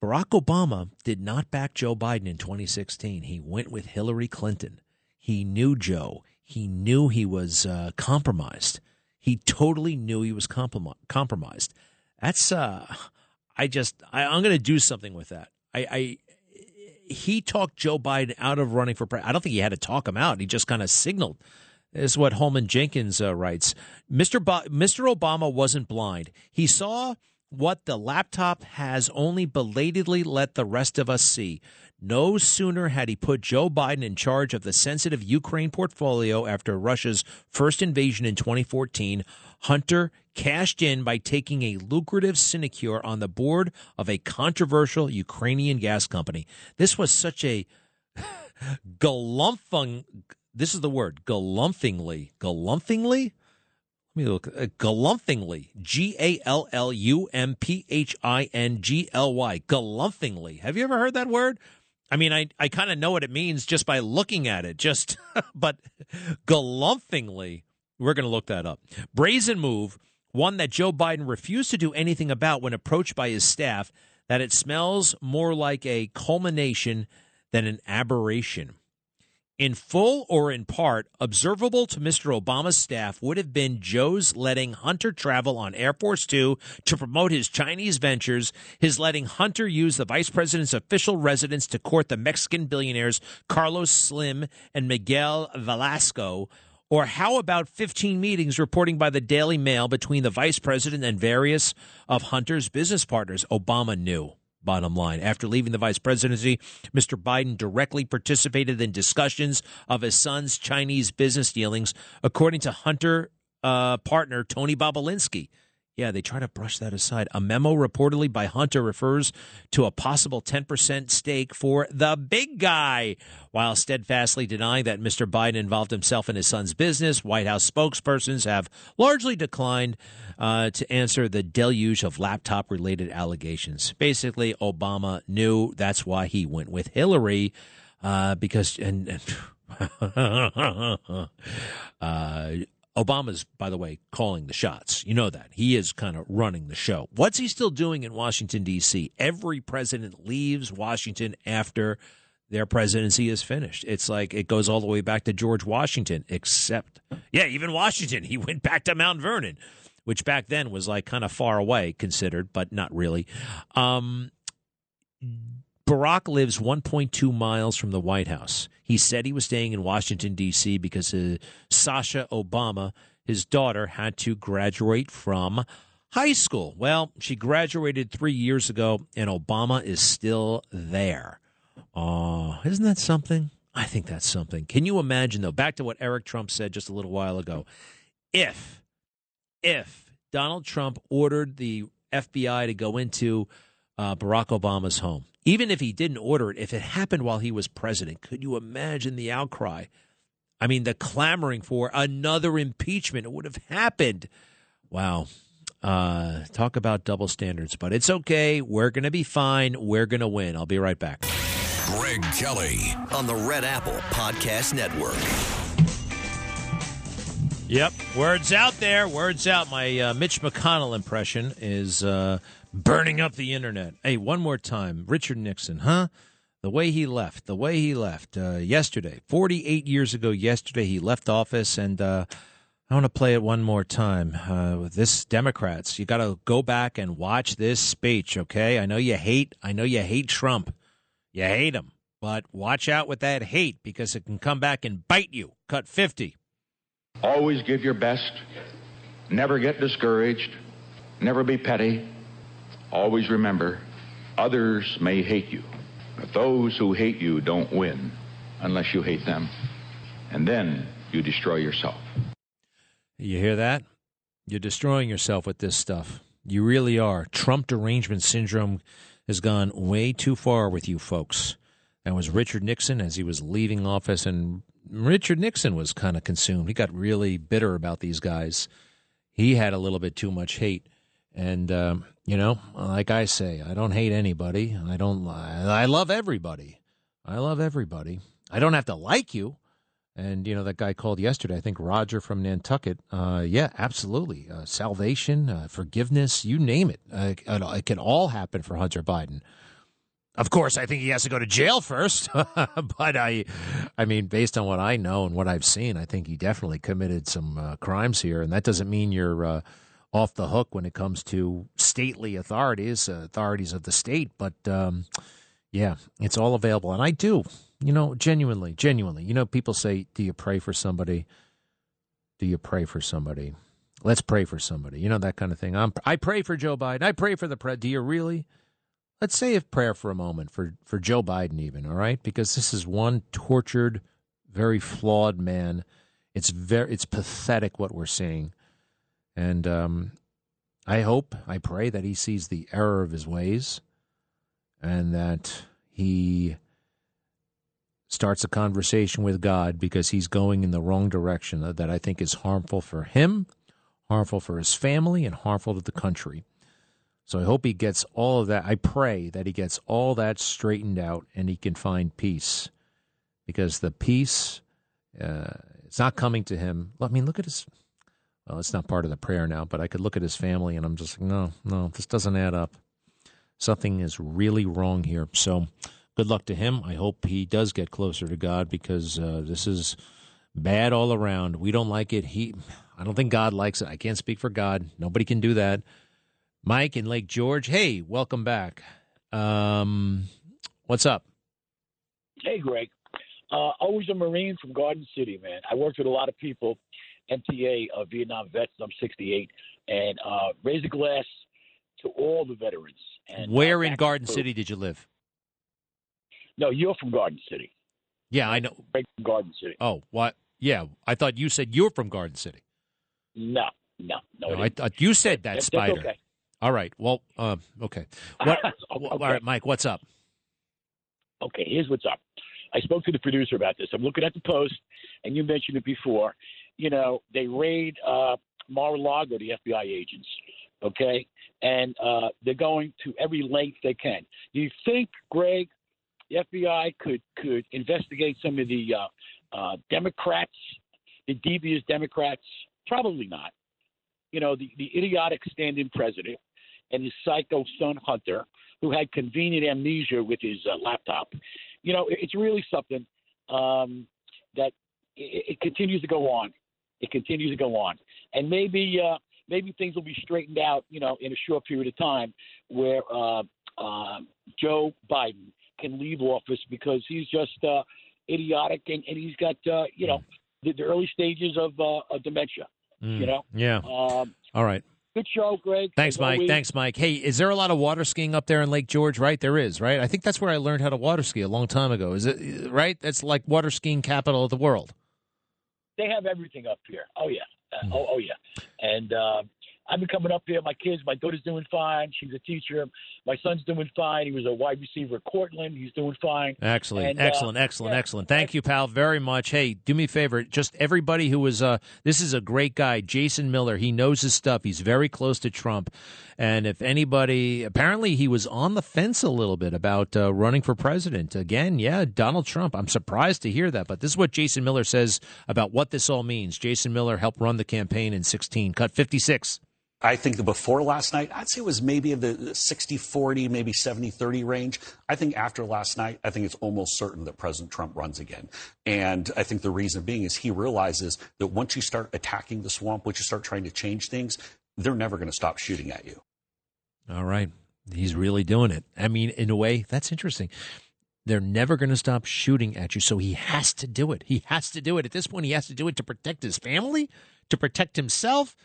Barack Obama did not back Joe Biden in 2016. He went with Hillary Clinton. He knew Joe. He knew he was uh, compromised. He totally knew he was comprom- compromised. That's uh, I just I, I'm going to do something with that. I, I he talked Joe Biden out of running for president. I don't think he had to talk him out. He just kind of signaled. This is what Holman Jenkins uh, writes. Mr. Mr. Obama wasn't blind. He saw what the laptop has only belatedly let the rest of us see. No sooner had he put Joe Biden in charge of the sensitive Ukraine portfolio after Russia's first invasion in 2014, Hunter cashed in by taking a lucrative sinecure on the board of a controversial Ukrainian gas company. This was such a (laughs) galumphing, this is the word, galumphingly, galumphingly? Let me look. Uh, galumphingly, G A L L U M P H I N G L Y. Galumphingly. Have you ever heard that word? I mean, I, I kind of know what it means just by looking at it. Just, (laughs) but galumphingly, we're going to look that up. Brazen move, one that Joe Biden refused to do anything about when approached by his staff. That it smells more like a culmination than an aberration. in full or in part, observable to Mr. Obama's staff would have been Joe's letting Hunter travel on Air Force Two to promote his Chinese ventures, his letting Hunter use the vice president's official residence to court the Mexican billionaires Carlos Slim and Miguel Velasco. Or how about 15 meetings reporting by the Daily Mail between the vice president and various of Hunter's business partners? Obama knew bottom line. After leaving the vice presidency, Mr. Biden directly participated in discussions of his son's Chinese business dealings, according to Hunter uh, partner Tony Bobulinski. Yeah, they try to brush that aside. A memo reportedly by Hunter refers to a possible 10% stake for the big guy. While steadfastly denying that Mr. Biden involved himself in his son's business, White House spokespersons have largely declined uh, to answer the deluge of laptop related allegations. Basically, Obama knew that's why he went with Hillary uh, because, and, and (laughs) uh, Obama's, by the way, calling the shots. You know that. He is kind of running the show. What's he still doing in Washington, D.C.? Every president leaves Washington after their presidency is finished. It's like it goes all the way back to George Washington, except, yeah, even Washington. (laughs) He went back to Mount Vernon, which back then was like kind of far away considered, but not really. Um, Barack lives 1.2 miles from the White House. He said he was staying in Washington, D.C. because Sasha Obama, his daughter, had to graduate from high school. Well, she graduated three years ago, and Obama is still there. Oh, isn't that something? I think that's something. Can you imagine, though? Back to what Eric Trump said just a little while ago. If, if Donald Trump ordered the FBI to go into uh, Barack Obama's home, even if he didn't order it, if it happened while he was president, could you imagine the outcry? I mean, the clamoring for another impeachment. It would have happened. Wow. Uh, talk about double standards, but it's okay. We're going to be fine. We're going to win. I'll be right back. Greg Kelly on the Red Apple Podcast Network. Yep. Words out there. Words out. My uh, Mitch McConnell impression is. Uh, burning up the internet. Hey, one more time. Richard Nixon, huh? The way he left, the way he left uh, yesterday, 48 years ago yesterday, he left office. And uh, I want to play it one more time. Uh, with this Democrats, you got to go back and watch this speech, okay? I know you hate, I know you hate Trump. You hate him. But watch out with that hate because it can come back and bite you. Cut 50. Always give your best. Never get discouraged. Never be petty Always remember, others may hate you, but those who hate you don't win unless you hate them. And then you destroy yourself. You hear that? You're destroying yourself with this stuff. You really are. Trump derangement syndrome has gone way too far with you folks. That was Richard Nixon as he was leaving office, and Richard Nixon was kind of consumed. He got really bitter about these guys. He had a little bit too much hate. And um, you know, like I say, I don't hate anybody. I don't. I love everybody. I love everybody. I don't have to like you. And you know that guy called yesterday. I think Roger from Nantucket. Uh, yeah, absolutely. Uh, salvation, uh, forgiveness, you name it. Uh, it can all happen for Hunter Biden. Of course, I think he has to go to jail first. (laughs) but I, I mean, based on what I know and what I've seen, I think he definitely committed some uh, crimes here. And that doesn't mean you're uh, off the hook when it comes to stately authorities, uh, authorities of the state. But um, yeah, it's all available. And I do, you know, genuinely, genuinely. You know, people say, Do you pray for somebody? Do you pray for somebody? Let's pray for somebody. You know, that kind of thing. I'm, I pray for Joe Biden. I pray for the president. Do you really? Let's say a prayer for a moment for, for Joe Biden, even, all right? Because this is one tortured, very flawed man. It's very, it's pathetic what we're seeing. And um, I hope, I pray that he sees the error of his ways and that he starts a conversation with God because he's going in the wrong direction that I think is harmful for him, harmful for his family, and harmful to the country. So I hope he gets all of that. I pray that he gets all that straightened out and he can find peace because the peace, uh, it's not coming to him. I mean, look at his well, it's not part of the prayer now, but I could look at his family and I'm just like, no, no, this doesn't add up. Something is really wrong here. So good luck to him. I hope he does get closer to God because uh, this is bad all around. We don't like it. He, I don't think God likes it. I can't speak for God. Nobody can do that. Mike in Lake George. Hey, welcome back. Um, what's up? Hey, Greg. Uh, always a Marine from Garden City, man. I worked with a lot of people, MTA, uh, Vietnam vets. I'm 68, and uh, raise a glass to all the veterans. And uh, Where in Garden City did you live? No, you're from Garden City. Yeah, I know. Greg from Garden City. Oh, what? Yeah, I thought you said you're from Garden City. No, no, no. No, I thought you said that, that's Spider. okay. All right. Well, um, okay. What, (laughs) Okay. All right, Mike. What's up? Okay, here's what's up. I spoke to the producer about this. I'm looking at the post, and you mentioned it before. You know, they raid uh, Mar-a-Lago, the FBI agents, okay, and uh, they're going to every length they can. Do you think, Greg, the FBI could could investigate some of the uh, uh, Democrats, the devious Democrats? Probably not. You know, the, the idiotic stand-in president and his psycho son Hunter, who had convenient amnesia with his uh, laptop. You know, it- it's really something um, that it, it continues to go on. It continues to go on, and maybe uh, maybe things will be straightened out. You know, in a short period of time, where uh, uh, Joe Biden can leave office because he's just uh, idiotic and, and he's got uh, you know the, the early stages of, uh, of dementia. Mm, You know. Yeah. Um, All right. good show, Greg. Thanks, As Mike. always. Thanks, Mike. Hey, is there a lot of water skiing up there in Lake George? Right, there is. Right, I think that's where I learned how to water ski a long time ago. Is it right? That's like water skiing capital of the world. They have everything up here. Oh yeah, Hmm. uh, oh oh yeah. And uh, I've been coming up here. My kids, my daughter's doing fine. She's a teacher. My son's doing fine. He was a wide receiver at Cortland. He's doing fine. Excellent, And, uh, excellent, excellent, yeah, excellent. Thank you, pal, very much. Hey, do me a favor. Just everybody who was, uh, this is a great guy, Jason Miller. He knows his stuff. He's very close to Trump. And if anybody, apparently he was on the fence a little bit about uh, running for president. Again, yeah, Donald Trump. I'm surprised to hear that. But this is what Jason Miller says about what this all means. Jason Miller helped run the campaign in 16, cut 56. I think that before last night, I'd say it was maybe in the 60 40, maybe 70 30 range. I think after last night, I think it's almost certain that President Trump runs again. And I think the reason being is he realizes that once you start attacking the swamp, once you start trying to change things, they're never going to stop shooting at you. All right. He's really doing it. I mean, in a way, that's interesting. They're never going to stop shooting at you, so he has to do it. He has to do it. At this point, he has to do it to protect his family, to protect himself.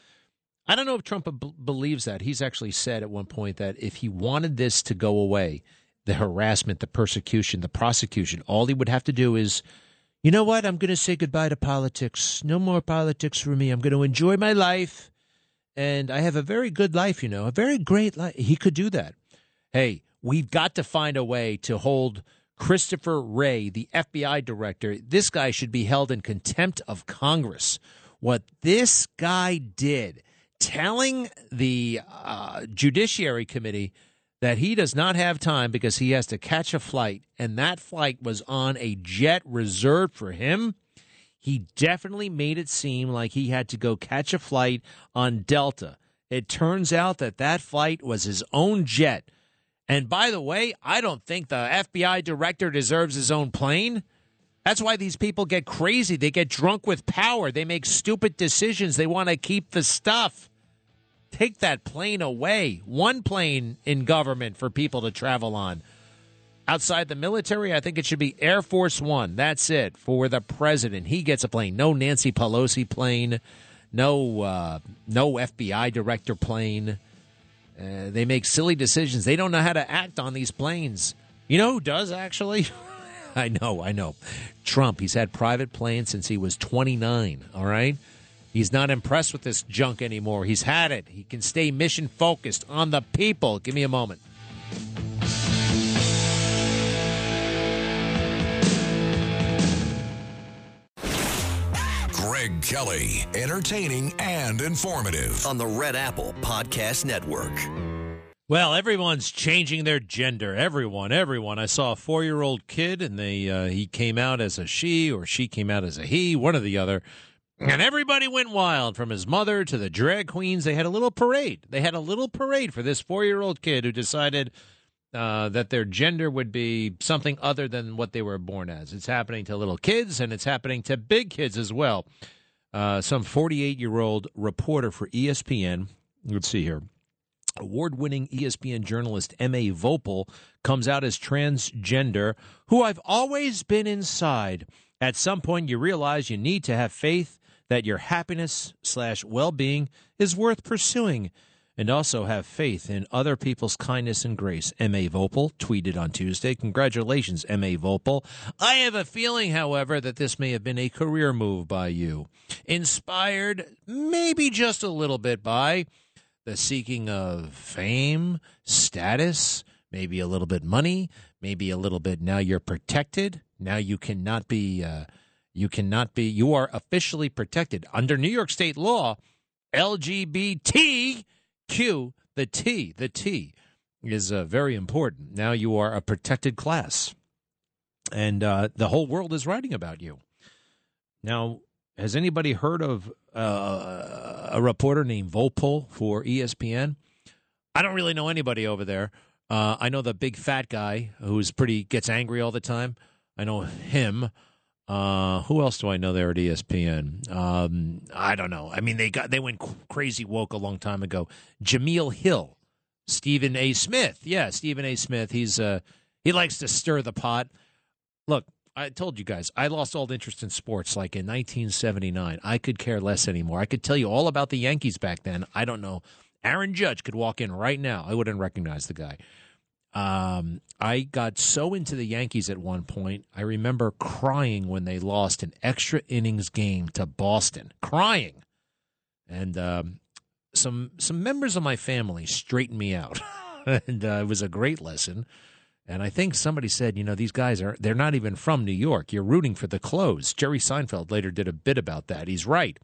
I don't know if Trump b- believes that. He's actually said at one point that if he wanted this to go away, the harassment, the persecution, the prosecution, all he would have to do is, you know what? I'm going to say goodbye to politics. No more politics for me. I'm going to enjoy my life and I have a very good life, you know, a very great life. He could do that. Hey, we've got to find a way to hold Christopher Wray, the FBI director. This guy should be held in contempt of Congress. What this guy did, telling the uh, Judiciary Committee that he does not have time because he has to catch a flight, and that flight was on a jet reserved for him he definitely made it seem like he had to go catch a flight on Delta. It turns out that that flight was his own jet. And by the way, I don't think the FBI director deserves his own plane. That's why these people get crazy. They get drunk with power. They make stupid decisions. They want to keep the stuff. Take that plane away. One plane in government for people to travel on. Outside the military, I think it should be Air Force One. That's it for the president. He gets a plane. No Nancy Pelosi plane. No, uh, no FBI director plane. Uh, they make silly decisions. They don't know how to act on these planes. You know who does actually? (laughs) (laughs) I know, I know. Trump. He's had private planes since he was 29. All right. He's not impressed with this junk anymore. He's had it. He can stay mission focused on the people. Give me a moment. Greg Kelly, entertaining and informative. on the Red Apple Podcast Network. Well, everyone's changing their gender. Everyone, everyone. I saw a four-year-old kid, and they uh, he came out as a she, or she came out as a he, one or the other. And everybody went wild, from his mother to the drag queens. They had a little parade. They had a little parade for this four-year-old kid who decided, uh, that their gender would be something other than what they were born as. It's happening to little kids and it's happening to big kids as well. Uh, some 48 year old reporter for ESPN, let's see here, award winning ESPN journalist M.A. Voepel comes out as transgender, who I've always been inside. At some point, you realize you need to have faith that your happiness slash well being is worth pursuing and also have faith in other people's kindness and grace. M.A. Voepel tweeted on Tuesday. Congratulations, M.A. Voepel. I have a feeling, however, that this may have been a career move by you. Inspired, maybe just a little bit by the seeking of fame, status, maybe a little bit money, maybe a little bit now you're protected. Now you cannot be. Uh, you cannot be, you are officially protected. Under New York state law, LGBTQ, the T, the T is uh, very important. Now you are a protected class. And uh, the whole world is writing about you. Now, has anybody heard of uh, a reporter named Voepel for ESPN? I don't really know anybody over there. Uh, I know the big fat guy who's pretty gets angry all the time. I know him. Uh, who else do I know there at ESPN? Um, I don't know. I mean, they got they went crazy woke a long time ago. Jemele Hill, Stephen A. Smith. Yeah, Stephen A. Smith. He's uh he likes to stir the pot. Look, I told you guys, I lost all interest in sports like in 1979. I could care less anymore. I could tell you all about the Yankees back then. I don't know. Aaron Judge could walk in right now. I wouldn't recognize the guy. Um, I got so into the Yankees at one point. I remember crying when they lost an extra innings game to Boston, crying, and um, some some members of my family straightened me out, (laughs) and uh, it was a great lesson. And I think somebody said, you know, these guys are they're not even from New York. You're rooting for the clothes. Jerry Seinfeld later did a bit about that. He's right.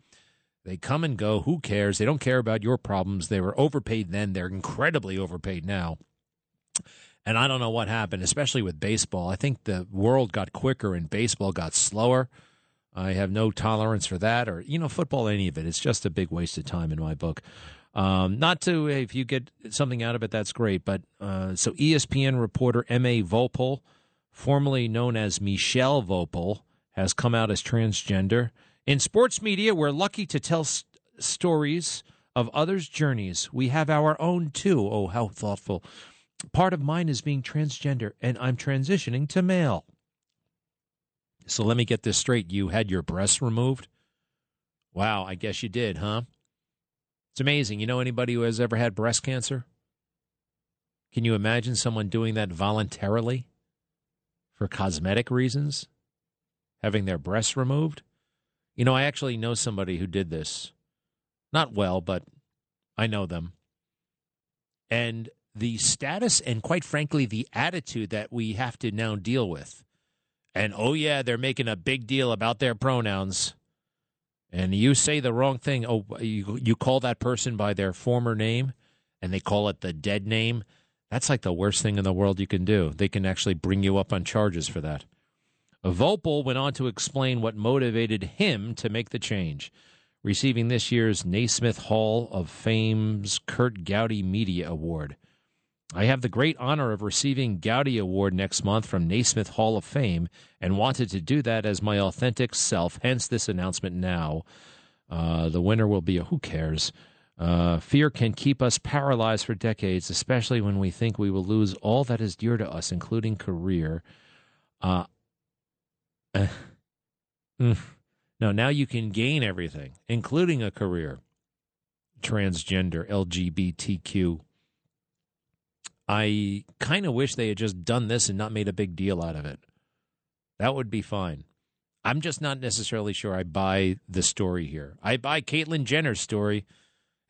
They come and go. Who cares? They don't care about your problems. They were overpaid then. They're incredibly overpaid now. And I don't know what happened, especially with baseball. I think the world got quicker and baseball got slower. I have no tolerance for that, or you know, football, any of it. It's just a big waste of time in my book. Um, not to if you get something out of it, that's great. But uh, so ESPN reporter M. A. Voepel, formerly known as Mechelle Voepel, has come out as transgender. In sports media, we're lucky to tell st- stories of others' journeys. We have our own too. Oh, how thoughtful! part of mine is being transgender and I'm transitioning to male. So let me get this straight. You had your breasts removed? Wow, I guess you did, huh? It's amazing. You know anybody who has ever had breast cancer? Can you imagine someone doing that voluntarily for cosmetic reasons? Having their breasts removed? You know, I actually know somebody who did this. Not well, but I know them. And the status and, quite frankly, the attitude that we have to now deal with. And oh, yeah, they're making a big deal about their pronouns. And you say the wrong thing. Oh, you, you call that person by their former name and they call it the dead name. That's like the worst thing in the world you can do. They can actually bring you up on charges for that. Voepel went on to explain what motivated him to make the change, receiving this year's Naismith Hall of Fame's Curt Gowdy Media Award. I have the great honor of receiving Gowdy Award next month from Naismith Hall of Fame and wanted to do that as my authentic self, hence this announcement now. Uh, the winner will be a who cares. Uh, fear can keep us paralyzed for decades, especially when we think we will lose all that is dear to us, including career. Uh, (laughs) uh, no, now you can gain everything, including a career. Transgender, LGBTQ I kind of wish they had just done this and not made a big deal out of it. That would be fine. I'm just not necessarily sure I buy the story here. I buy Caitlyn Jenner's story.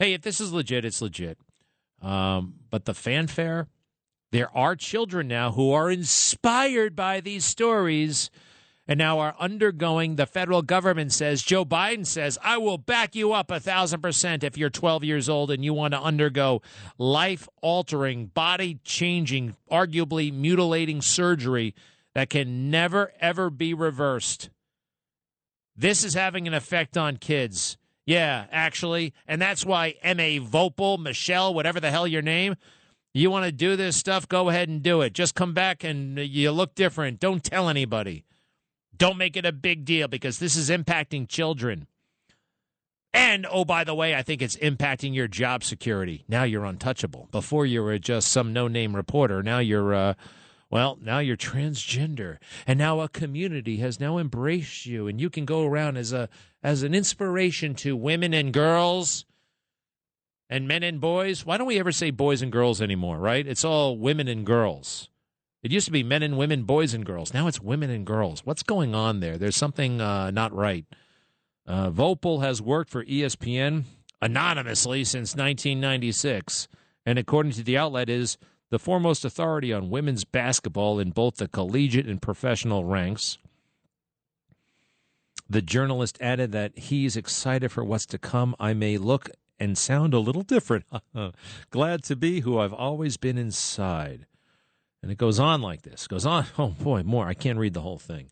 Hey, if this is legit, it's legit. Um, but the fanfare, there are children now who are inspired by these stories and now are undergoing. The federal government says, Joe Biden says, I will back you up a thousand percent if you're 12 years old and you want to undergo life altering, body changing, arguably mutilating surgery that can never, ever be reversed. This is having an effect on kids. Yeah, actually. And that's why M.A. Voepel, Mechelle, whatever the hell your name, You want to do this stuff? Go ahead and do it. Just come back and you look different. Don't tell anybody. Don't make it a big deal because this is impacting children. And oh, by the way, I think it's impacting your job security. Now you're untouchable. Before you were just some no name reporter. Now you're, uh, well, now you're transgender. And now a community has now embraced you and you can go around as a as an inspiration to women and girls and men and boys. Why don't we ever say boys and girls anymore, right? It's all women and girls. It used to be men and women, boys and girls. Now it's women and girls. What's going on there? There's something uh, not right. Uh, Voepel has worked for ESPN anonymously since 1996, and according to the outlet, is the foremost authority on women's basketball in both the collegiate and professional ranks. The journalist added that he's excited for what's to come. I may look and sound a little different. (laughs) Glad to be who I've always been inside. And it goes on like this. It goes on. (laughs) Oh boy, more. I can't read the whole thing.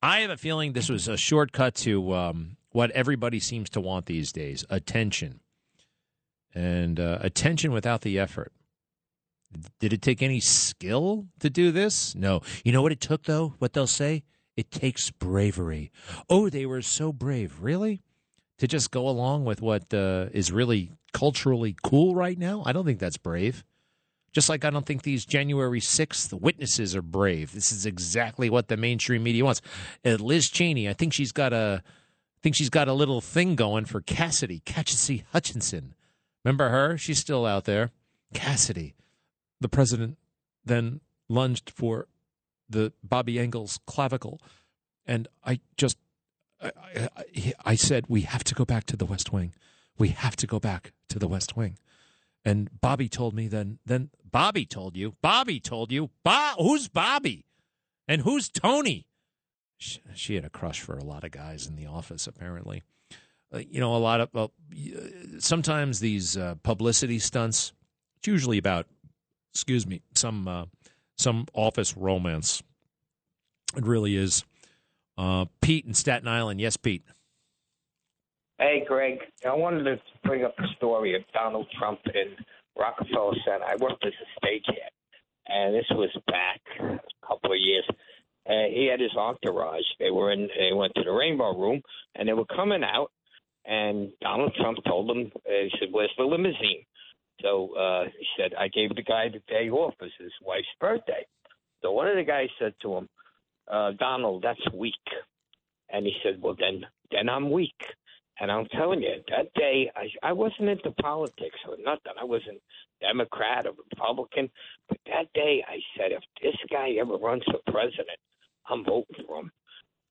I have a feeling this was a shortcut to um, what everybody seems to want these days: attention, and uh, attention without the effort. Did it take any skill to do this? No. You know what it took, though? What they'll say? It takes bravery. Oh, they were so brave. Really? To just go along with what uh, is really culturally cool right now? I don't think that's brave. Just like I don't think these January 6th witnesses are brave. This is exactly what the mainstream media wants. Uh, Liz Cheney, I think she's got a I think she's got a little thing going for Cassidy, Cassidy Hutchinson. Remember her? She's still out there. Cassidy. The president then lunged for the Bobby Engel's clavicle. And I just, I, I, I said, we have to go back to the West Wing. We have to go back to the West Wing. And Bobby told me then, then Bobby told you, Bobby told you, Bob, who's Bobby? And who's Tony? She, she, had a crush for a lot of guys in the office, apparently. Uh, you know, a lot of, uh, sometimes these uh, publicity stunts, it's usually about, excuse me, some, uh, some office romance. It really is. Uh, Pete in Staten Island. Yes, Pete. Hey, Greg. I wanted to bring up the story of Donald Trump in Rockefeller Center. I worked as a stagehand, and this was back a couple of years. And he had his entourage. They were in. They went to the Rainbow Room, and they were coming out. And Donald Trump told them, uh, he said, "Where's the limousine?" So uh, he said, "I gave the guy the day off. It's his wife's birthday." So one of the guys said to him, uh, "Donald, that's weak." And he said, "Well, then, then I'm weak." And I'm telling you, that day I, I wasn't into politics or nothing. I wasn't Democrat or Republican. But that day I said, if this guy ever runs for president, I'm voting for him.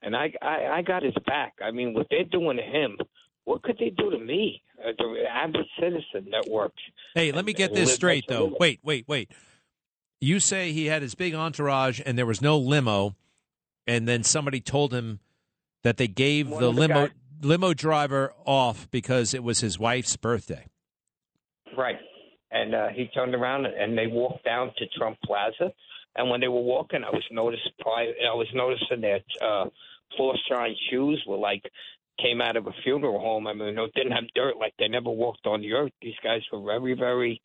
And I, I, I got his back. I mean, what they're doing to him, what could they do to me, uh, the average citizen that works? Hey, let me get this straight, though. Wait, wait, wait. You say he had his big entourage and there was no limo, and then somebody told him that they gave One the limo. the limo driver off because it was his wife's birthday. Right. And uh, he turned around and they walked down to Trump Plaza. And when they were walking, I was noticed. I was noticing that uh, floor shine shoes were like came out of a funeral home. I mean, they didn't have dirt. Like they never walked on the earth. These guys were very, very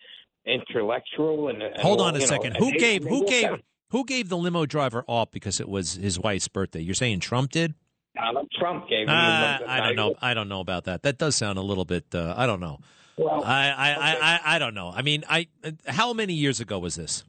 intellectual. And, and Hold on a you know, second. Who they- gave they who gave out. who gave the limo driver off because it was his wife's birthday? You're saying Trump did? Donald Trump gave him. Uh, I don't know. I don't know about that. That does sound a little bit. Uh, I don't know. Well, I, I, I, I, I don't know. I mean, I. How many years ago was this?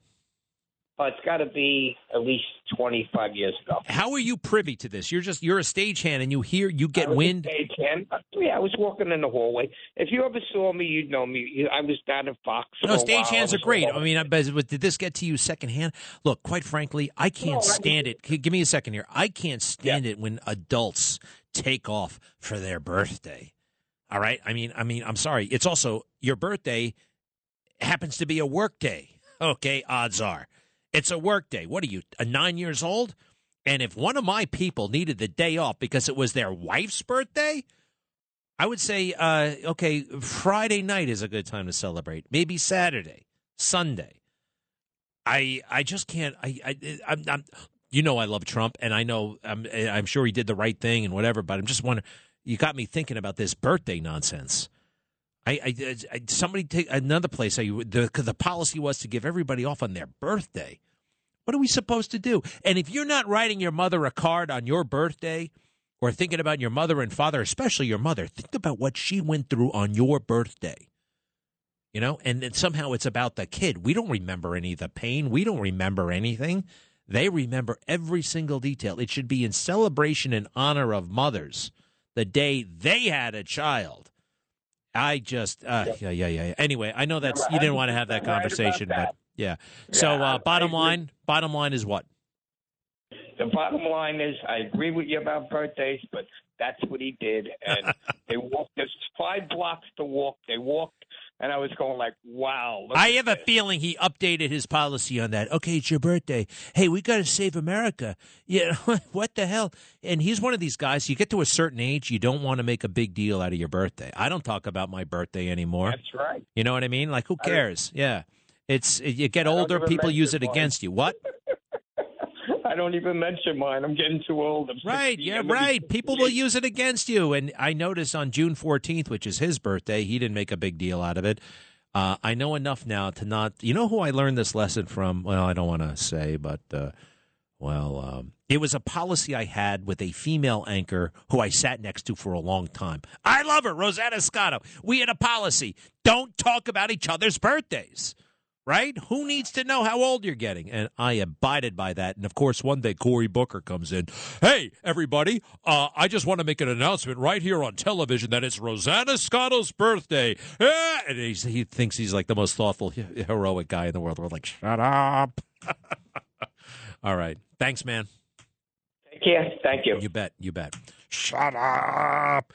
Uh, it's got to be at least twenty five years ago. How are you privy to this? You're just you're a stagehand and you hear you get I was a wind. stagehand. Uh, Yeah, I was walking in the hallway. If you ever saw me, you'd know me. I was down in Fox. No, a while. I stagehands are great. I mean, I- but but did this get to you secondhand? Look, quite frankly, I can't No, I- stand it. Give me a second here. I can't stand it when adults take off for their birthday. All right. I mean, I mean, I'm sorry. It's also your birthday happens to be a work day. (laughs) Okay, odds are it's a work day. What are you, a nine years old? And if one of my people needed the day off because it was their wife's birthday, I would say, uh, okay, Friday night is a good time to celebrate. Maybe Saturday, Sunday. I I just can't. I, I I'm, I'm you know I love Trump, and I know I'm I'm sure he did the right thing and whatever. But I'm just wondering. You got me thinking about this birthday nonsense. I, I, I somebody take another place. I, the the policy was to give everybody off on their birthday. What are we supposed to do? And if you're not writing your mother a card on your birthday, or thinking about your mother and father, especially your mother, think about what she went through on your birthday. You know, and then somehow it's about the kid. We don't remember any of the pain. We don't remember anything. They remember every single detail. It should be in celebration and honor of mothers the day they had a child. I just, uh, yeah, yeah, yeah. Anyway, I know that's you didn't want to have that conversation, but yeah. So, uh, bottom line, bottom line is what? The bottom line is, I agree with you about birthdays, but that's what he did. And (laughs) they walked. There's five blocks to walk. They walked, and I was going like, "Wow." I have a feeling he updated his policy on that. Okay, it's your birthday. Hey, we got to save America. Yeah, (laughs) what the hell? And he's one of these guys. You get to a certain age, you don't want to make a big deal out of your birthday. I don't talk about my birthday anymore. That's right. You know what I mean? Like, who cares? Yeah, it's you get older, people use it mine. against you. What? (laughs) I don't even mention mine. I'm getting too old. I'm Right, 60. yeah, I'm gonna be right. People will use it against you. And I notice on June 14th, which is his birthday, he didn't make a big deal out of it. Uh, I know enough now to not. You know who I learned this lesson from? Well, I don't want to say, but uh, well, um, it was a policy I had with a female anchor who I sat next to for a long time. I love her, Rosanna Scotto. We had a policy: don't talk about each other's birthdays. Right? Who needs to know how old you're getting? And I abided by that. And of course, one day Cory Booker comes in. Hey, everybody! Uh, I just want to make an announcement right here on television that it's Rosanna Scotto's birthday. Ah! And he's, he thinks he's like the most thoughtful, heroic guy in the world. We're like, shut up. (laughs) All right. Thanks, man. Take care. Thank you. You bet. You bet. Shut up.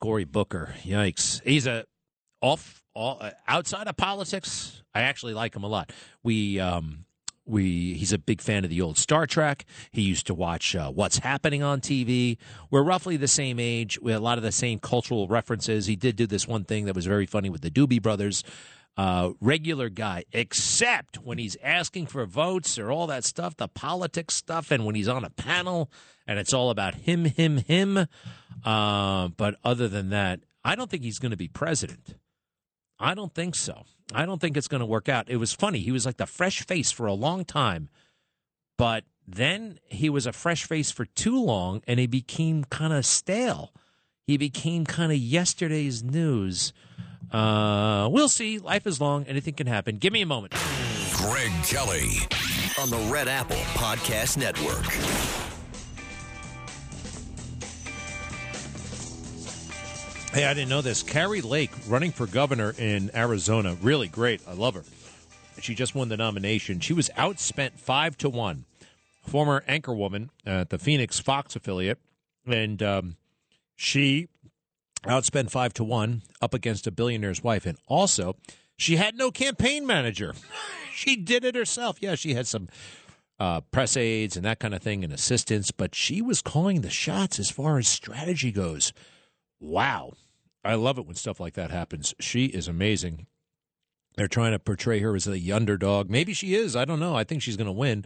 Cory Booker. Yikes. He's a off all, uh, outside of politics. I actually like him a lot. We um we he's a big fan of the old Star Trek. He used to watch uh, What's Happening on TV. We're roughly the same age. We have a lot of the same cultural references. He did do this one thing that was very funny with the Doobie Brothers. Uh, regular guy, except when he's asking for votes or all that stuff, the politics stuff, and when he's on a panel and it's all about him, him, him. Uh, but other than that, I don't think he's going to be president. I don't think so. I don't think it's going to work out. It was funny. He was like the fresh face for a long time, but then he was a fresh face for too long and he became kind of stale. He became kind of yesterday's news. Uh, we'll see. Life is long. Anything can happen. Give me a moment. Greg Kelly. on the Red Apple Podcast Network. Hey, I didn't know this. Kari Lake running for governor in Arizona. Really great. I love her. She just won the nomination. She was outspent five to one. Former anchorwoman at the Phoenix Fox affiliate, and um, she outspent five to one up against a billionaire's wife. And also, she had no campaign manager. (laughs) she did it herself. Yeah, she had some uh, press aides and that kind of thing and assistants, but she was calling the shots as far as strategy goes. Wow. I love it when stuff like that happens. She is amazing. They're trying to portray her as the underdog. Maybe she is. I don't know. I think she's going to win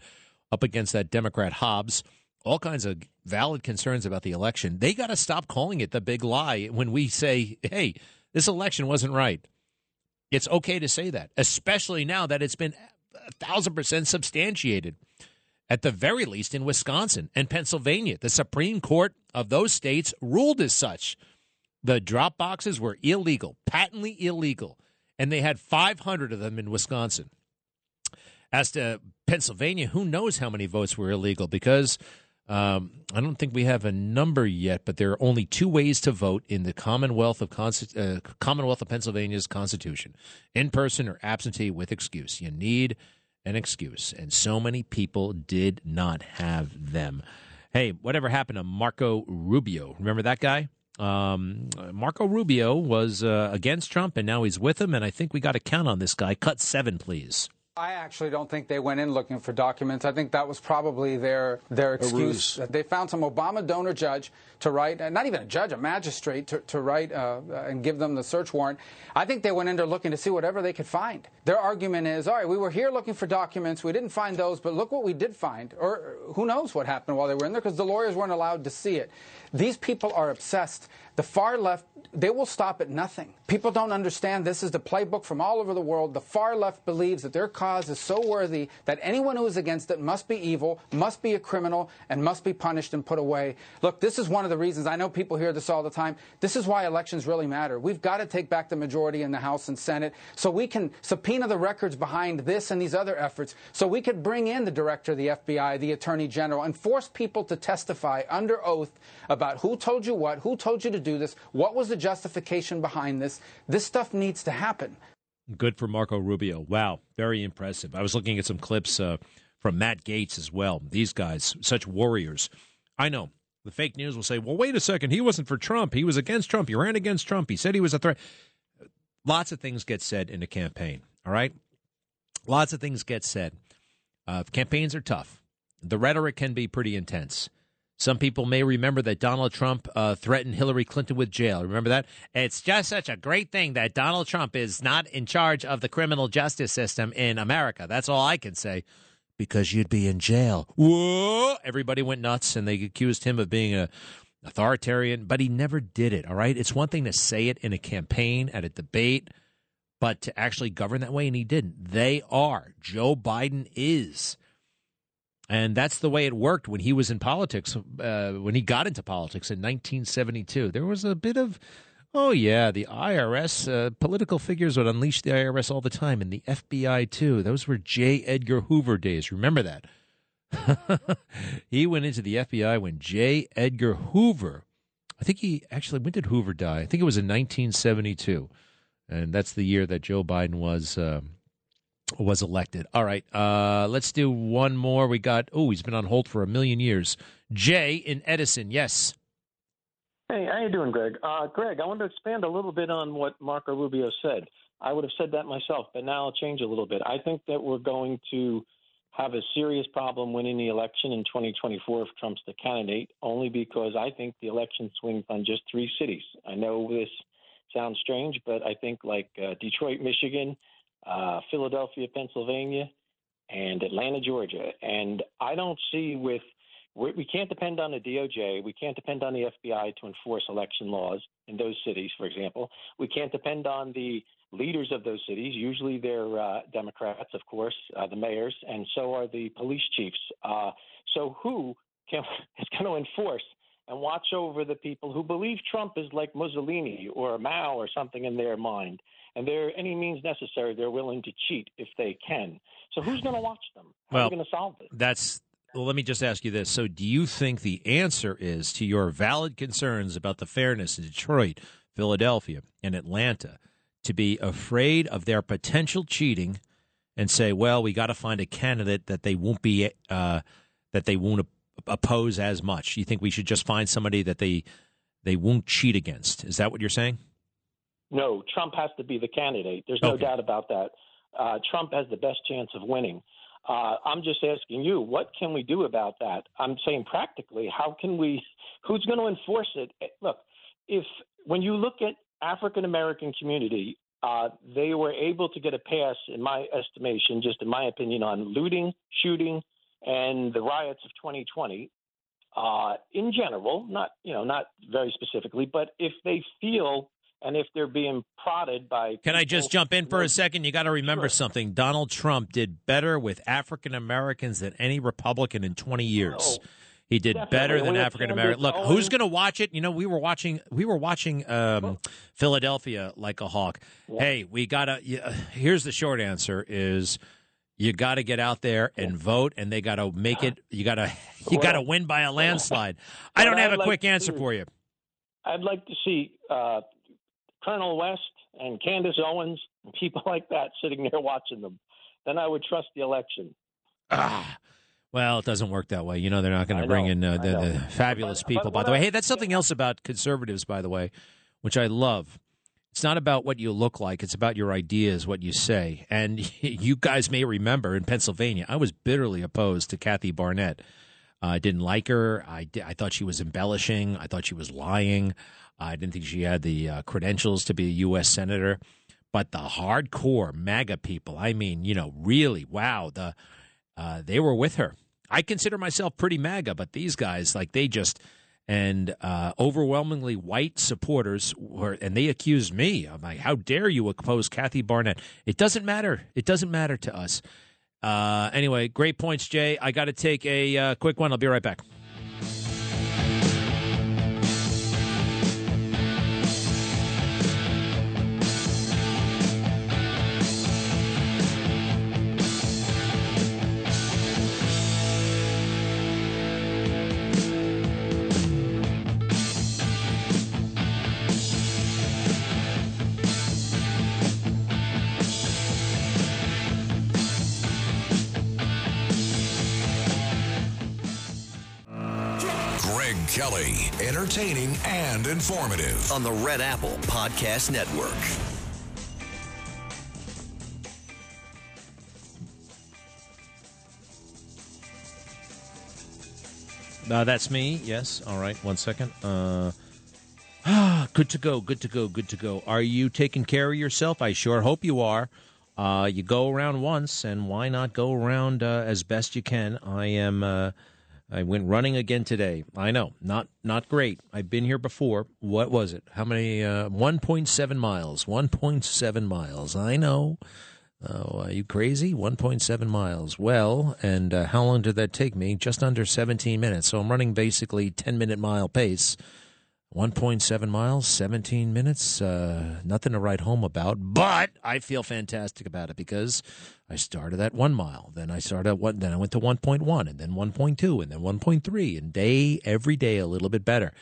up against that Democrat Hobbs. All kinds of valid concerns about the election. They got to stop calling it the big lie when we say, hey, this election wasn't right. It's okay to say that, especially now that it's been a thousand percent substantiated. At the very least, in Wisconsin and Pennsylvania, the Supreme Court of those states ruled as such. The drop boxes were illegal, patently illegal, and they had 500 of them in Wisconsin. As to Pennsylvania, who knows how many votes were illegal because um, I don't think we have a number yet, but there are only two ways to vote in the Commonwealth of uh, Commonwealth of Pennsylvania's Constitution: in person or absentee with excuse. You need an excuse, and so many people did not have them. Hey, whatever happened to Marco Rubio? Remember that guy? Um, Marco Rubio was uh, against Trump, and now he's with him. And I think we got to count on this guy. Cut seven, please. I actually don't think they went in looking for documents. I think that was probably their their excuse. They found some Obama donor judge to write, uh, not even a judge, a magistrate to, to write uh, and give them the search warrant. I think they went in there looking to see whatever they could find. Their argument is, all right, we were here looking for documents, we didn't find those, but look what we did find. Or who knows what happened while they were in there because the lawyers weren't allowed to see it. These people are obsessed. The far left, they will stop at nothing. People don't understand this is the playbook from all over the world. The far left believes that their cause is so worthy that anyone who is against it must be evil, must be a criminal, and must be punished and put away. Look, this is one of the reasons I know people hear this all the time. This is why elections really matter. We've got to take back the majority in the House and Senate so we can subpoena the records behind this and these other efforts so we could bring in the director of the FBI, the attorney general, and force people to testify under oath about who told you what, who told you to do this, what was the justification behind this. This stuff needs to happen. Good for Marco Rubio. Wow, very impressive. I was looking at some clips uh, from Matt Gaetz as well. These guys, such warriors. I know the fake news will say, well, wait a second. He wasn't for Trump. He was against Trump. He ran against Trump. He said he was a threat. Lots of things get said in a campaign, all right? Lots of things get said. Uh, campaigns are tough. The rhetoric can be pretty intense. Some people may remember that Donald Trump uh, threatened Hillary Clinton with jail. Remember that? It's just such a great thing that Donald Trump is not in charge of the criminal justice system in America. That's all I can say because you'd be in jail. Whoa! Everybody went nuts and they accused him of being a authoritarian, but he never did it, all right? It's one thing to say it in a campaign, at a debate, but to actually govern that way, and he didn't. They are. Joe Biden is. And that's the way it worked when he was in politics, uh, when he got into politics in 1972. There was a bit of, oh, yeah, the IRS, uh, political figures would unleash the IRS all the time, and the FBI too. Those were J. Edgar Hoover days. Remember that? (laughs) he went into the FBI when J. Edgar Hoover, I think he actually, when did Hoover die? I think it was in 1972. And that's the year that Joe Biden was. Um, was elected. All right, uh, let's do one more. We got oh, he's been on hold for a million years. Jay in Edison, yes. Hey, how you doing, Greg? Uh, Greg, I want to expand a little bit on what Marco Rubio said. I would have said that myself, but now I'll change a little bit. I think that we're going to have a serious problem winning the election in 2024 if Trump's the candidate, only because I think the election swings on just three cities. I know this sounds strange, but I think like uh, Detroit, Michigan, uh, Philadelphia, Pennsylvania, and Atlanta, Georgia. And I don't see with we can't depend on the DOJ. We can't depend on the FBI to enforce election laws in those cities, for example. We can't depend on the leaders of those cities. Usually they're uh, Democrats, of course, uh, the mayors, and so are the police chiefs. Uh, so who can, (laughs) is going to enforce and watch over the people who believe Trump is like Mussolini or Mao or something in their mind? And they're any means necessary they're willing to cheat if they can. So who's going to watch them? How well, are you going to solve this? That's well, let me just ask you this. So, do you think the answer is to your valid concerns about the fairness in Detroit, Philadelphia, and Atlanta to be afraid of their potential cheating and say, well, we got to find a candidate that they won't be uh, that they won't oppose as much? You think we should just find somebody that they they won't cheat against? Is that what you're saying? No, Trump has to be the candidate. There's no okay. doubt about that. Uh, Trump has the best chance of winning. Uh, I'm just asking you, what can we do about that? I'm saying practically, how can we? Who's going to enforce it? Eh, look, if when you look at African American community, uh, they were able to get a pass, in my estimation, just in my opinion, on looting, shooting, and the riots of 2020. Uh, in general, not you know, not very specifically, but if they feel and if they're being prodded by. Can I just jump in for a second? You got to remember sure. something. Donald Trump did better with African Americans than any Republican in 20 years. Oh, he did definitely. better than African American. Look, Sanders' who's going to watch it? You know, we were watching. We were watching um, Philadelphia like a hawk. Hey, we gotta. Yeah, here's the short answer: is you got to get out there and vote, and they got to make it. You got to. You got to win by a landslide. I don't have a quick answer for you. I'd like to see uh, Colonel West and Candace Owens and people (laughs) like that sitting there watching them. Then I would trust the election. Ah, well, it doesn't work that way. You know, they're not going to bring know, in uh, the, the fabulous people. but by the way, I- hey, that's something else about conservatives, by the way, which I love. It's not about what you look like. It's about your ideas, what you say. And (laughs) you guys may remember in Pennsylvania, I was bitterly opposed to Kathy Barnett. I didn't like her. I, I thought she was embellishing. I thought she was lying. I didn't think she had the uh, credentials to be a U.S. senator. But the hardcore MAGA people, I mean, you know, really, wow, the uh, they were with her. I consider myself pretty MAGA, but these guys, like, they just and uh, overwhelmingly white supporters were, and they accused me. I'm like, how dare you oppose Kathy Barnett? It doesn't matter. It doesn't matter to us. Uh, anyway, great points, Jay. I got to take a uh, quick one. I'll be right back. Entertaining and informative. on the Red Apple Podcast Network. Uh, that's me. Yes. All right. One second. Uh, ah, (sighs) good to go. Good to go. Good to go. Are you taking care of yourself? I sure hope you are. Uh, you go around once, and why not go around uh, as best you can? I am. I went running again today. I know, not not great. I've been here before. What was it? How many? Uh, One point seven miles. One point seven miles. I know. Oh, are you crazy? 1.7 miles. Well, and uh, how long did that take me? Just under 17 minutes. So I'm running basically 10 minute mile pace. 1.7 miles, 17 minutes. Uh, nothing to write home about, but I feel fantastic about it because I started at one mile. Then I started at one. Then I went to 1.1, and then 1.2, and then 1.3, and day every day a little bit better.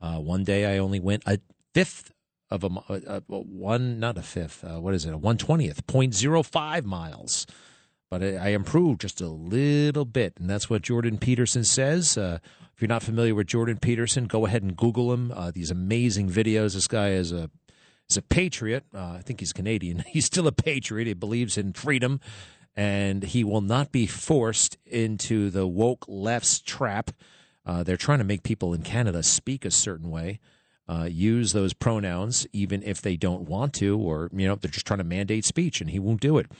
Uh, one day I only went a fifth of a, uh, uh, one, not a fifth. Uh, what is it? A one twentieth, 0.05 miles. But I, improved just a little bit, and that's what Jordan Peterson says. Uh, if you're not familiar with Jordan Peterson, go ahead and Google him. Uh, these amazing videos. This guy is a is a patriot. Uh, I think he's Canadian. (laughs) He's still a patriot. He believes in freedom, and he will not be forced into the woke left's trap. Uh, they're trying to make people in Canada speak a certain way, uh, use those pronouns, even if they don't want to, or you know they're just trying to mandate speech, and he won't do it.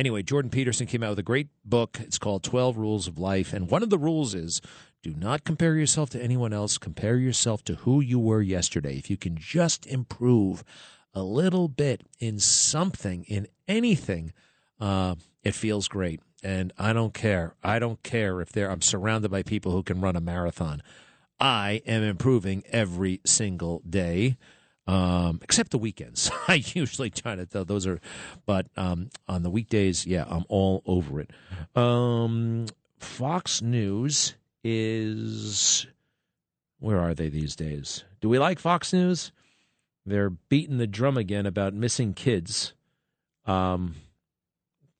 Anyway, Jordan Peterson came out with a great book. It's called 12 Rules of Life. And one of the rules is do not compare yourself to anyone else. Compare yourself to who you were yesterday. If you can just improve a little bit in something, in anything, uh, it feels great. And I don't care. I don't care if they're, I'm surrounded by people who can run a marathon. I am improving every single day um, except the weekends. (laughs) I usually try to those are, but um, on the weekdays, yeah, I'm all over it. Um, Fox News is where are they these days? Do we like Fox News? They're beating the drum again about missing kids. Um,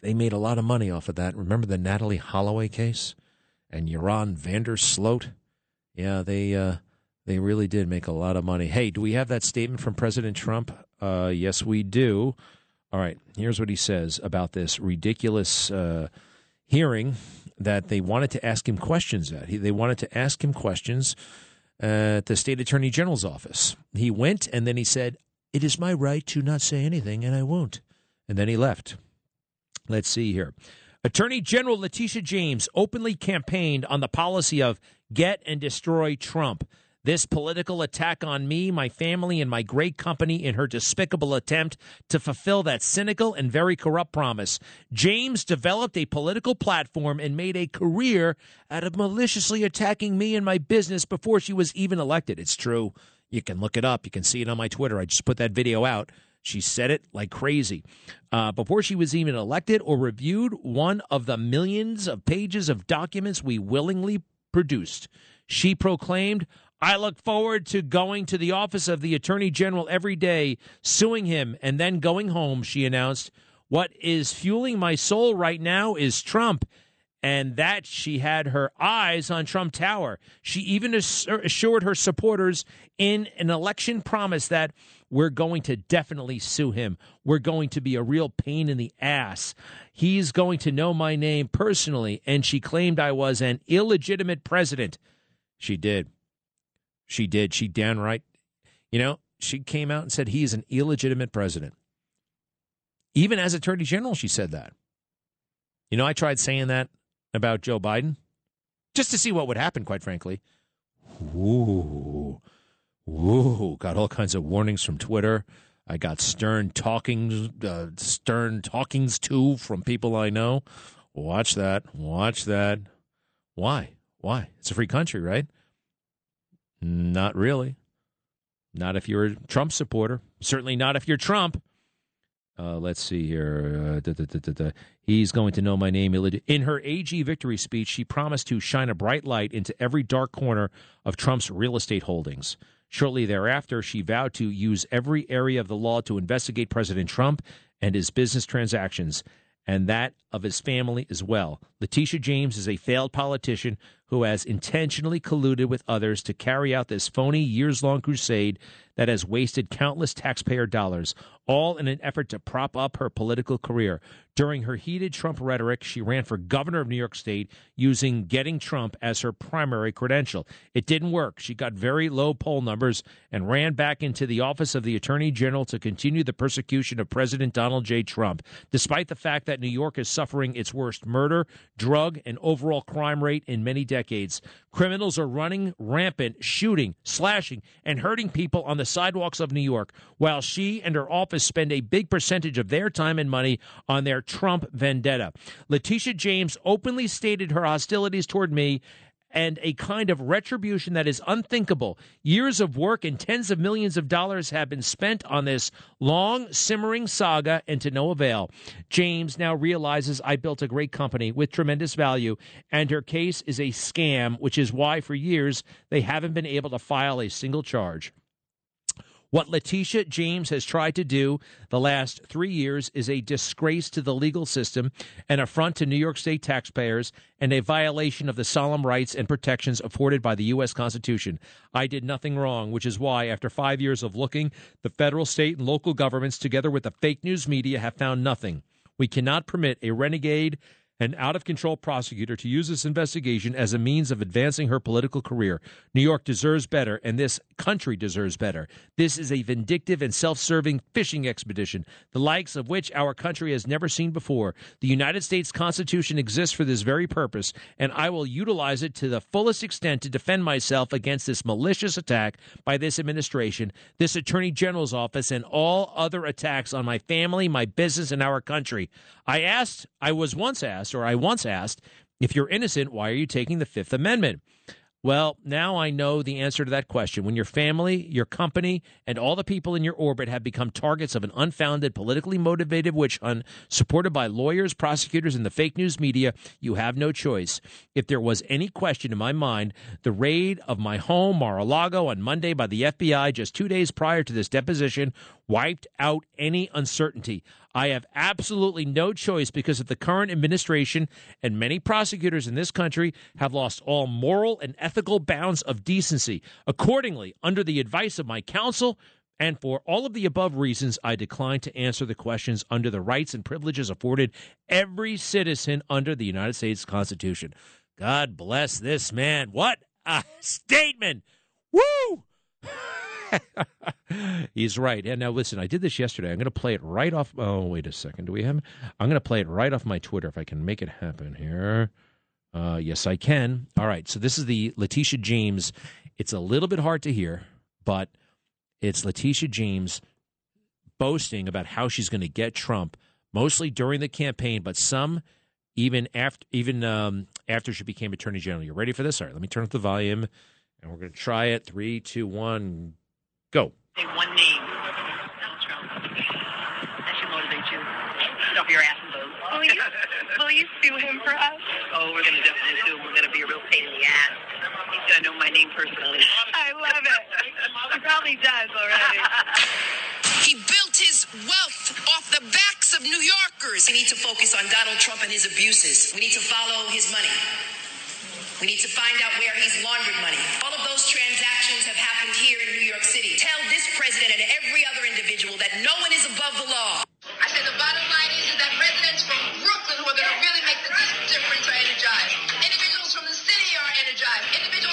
they made a lot of money off of that. Remember the Natalee Holloway case and Joran van der Sloot? Yeah, they uh, they really did make a lot of money. Hey, do we have that statement from President Trump? Uh, yes, we do. All right, here's what he says about this ridiculous uh, hearing that they wanted to ask him questions at. He, they wanted to ask him questions at the state attorney general's office. He went and then he said, It is my right to not say anything, and I won't. And then he left. Let's see here. Attorney General Letitia James openly campaigned on the policy of get and destroy Trump. This political attack on me, my family, and my great company in her despicable attempt to fulfill that cynical and very corrupt promise. James developed a political platform and made a career out of maliciously attacking me and my business before she was even elected. It's true. You can look it up. You can see it on my Twitter. I just put that video out. She said it like crazy. Uh, before she was even elected or reviewed one of the millions of pages of documents we willingly produced, she proclaimed, I look forward to going to the office of the Attorney General every day, suing him, and then going home, she announced. What is fueling my soul right now is Trump. and that she had her eyes on Trump Tower. She even assured her supporters in an election promise that we're going to definitely sue him. We're going to be a real pain in the ass. He's going to know my name personally. And she claimed I was an illegitimate president. She did. She did. She downright, you know, she came out and said he is an illegitimate president. Even as Attorney General, she said that. You know, I tried saying that about Joe Biden just to see what would happen, quite frankly. Ooh, ooh, got all kinds of warnings from Twitter. I got stern talkings, uh, stern talkings too from people I know. Watch that. Watch that. Why? Why? It's a free country, right? Not really. Not if you're a Trump supporter. Certainly not if you're Trump. Uh, let's see here. Uh, da, da, da, He's going to know my name. In her AG victory speech, she promised to shine a bright light into every dark corner of Trump's real estate holdings. Shortly thereafter, she vowed to use every area of the law to investigate President Trump and his business transactions, and that of his family as well. Letitia James is a failed politician who has intentionally colluded with others to carry out this phony years long crusade that has wasted countless taxpayer dollars, all in an effort to prop up her political career. During her heated Trump rhetoric, she ran for governor of New York State using getting Trump as her primary credential. It didn't work. She got very low poll numbers and ran back into the office of the Attorney General to continue the persecution of President Donald J. Trump, despite the fact that New York is suffering its worst murder, drug, and overall crime rate in many decades. Criminals are running rampant, shooting, slashing, and hurting people on the sidewalks of New York, while she and her office spend a big percentage of their time and money on their Trump vendetta. Letitia James openly stated her hostilities toward me and a kind of retribution that is unthinkable. Years of work and tens of millions of dollars have been spent on this long, simmering saga and to no avail. James now realizes I built a great company with tremendous value, and her case is a scam, which is why for years they haven't been able to file a single charge. What Letitia James has tried to do the last three years is a disgrace to the legal system, an affront to New York State taxpayers, and a violation of the solemn rights and protections afforded by the U.S. Constitution. I did nothing wrong, which is why, after five years of looking, the federal, state, and local governments, together with the fake news media, have found nothing. We cannot permit a renegade an out of control prosecutor to use this investigation as a means of advancing her political career. New York deserves better, and this country deserves better. This is a vindictive and self serving fishing expedition, the likes of which our country has never seen before. The United States Constitution exists for this very purpose, and I will utilize it to the fullest extent to defend myself against this malicious attack by this administration, this Attorney General's office, and all other attacks on my family, my business, and our country. I asked, I was once asked, or I once asked, if you're innocent, why are you taking the Fifth Amendment? Well, now I know the answer to that question. When your family, your company, and all the people in your orbit have become targets of an unfounded, politically motivated witch hunt supported by lawyers, prosecutors, and the fake news media, you have no choice. If there was any question in my mind, the raid of my home, Mar a Lago, on Monday by the FBI just two days prior to this deposition wiped out any uncertainty. I have absolutely no choice because of the current administration and many prosecutors in this country have lost all moral and ethical bounds of decency. Accordingly, under the advice of my counsel, and for all of the above reasons, I decline to answer the questions under the rights and privileges afforded every citizen under the United States Constitution. God bless this man. What a (laughs) statement! Woo! (laughs) (laughs) He's right. And now listen, I did this yesterday. I'm going to play it right off. Oh, wait a second. Do we have? I'm going to play it right off my Twitter if I can make it happen here. Uh, yes, I can. All right. So this is the Letitia James. It's a little bit hard to hear, but it's Letitia James boasting about how she's going to get Trump, mostly during the campaign, but some even after even um, after she became Attorney General. You ready for this? All right. Let me turn up the volume, and we're going to try it. Three, two, one. Go. Say one name. Donald Trump. That should motivate you. Get off your ass and vote. Will you, will you sue him for us? Oh, we're going to definitely sue him. We're going to be a real pain in the ass. He's going to know my name personally. I love it. He probably does already. He built his wealth off the backs of New Yorkers. We need to focus on Donald Trump and his abuses. We need to follow his money. We need to find out where he's laundered money. All of those transactions law. I said the bottom line is, is that residents from Brooklyn who are going to really make the difference are energized. Individuals from the city are energized. Individuals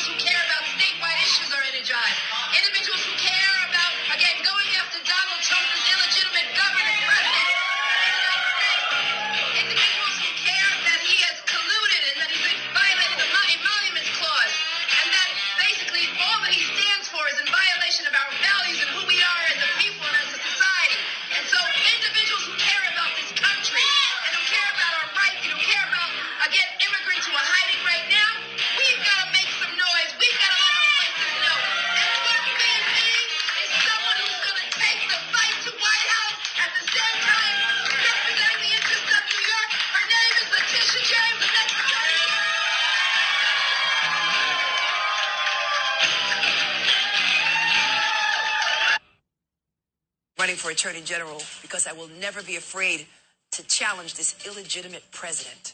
Attorney General because I will never be afraid to challenge this illegitimate president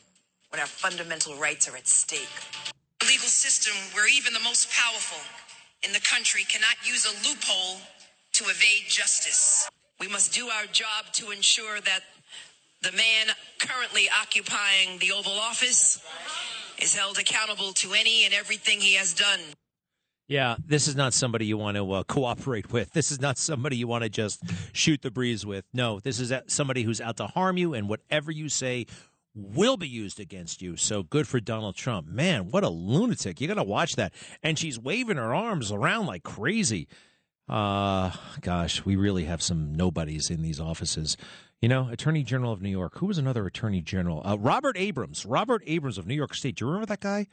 when our fundamental rights are at stake. A legal system where even the most powerful in the country cannot use a loophole to evade justice. We must do our job to ensure that the man currently occupying the Oval Office is held accountable to any and everything he has done. Yeah, this is not somebody you want to uh, cooperate with. This is not somebody you want to just shoot the breeze with. No, this is somebody who's out to harm you, and whatever you say will be used against you. So good for Donald Trump. Man, what a lunatic. You got to watch that. And she's waving her arms around like crazy. Uh, gosh, we really have some nobodies in these offices. You know, Attorney General of New York. Who was another Attorney General? Uh, Robert Abrams. Robert Abrams of New York State. Do you remember that guy?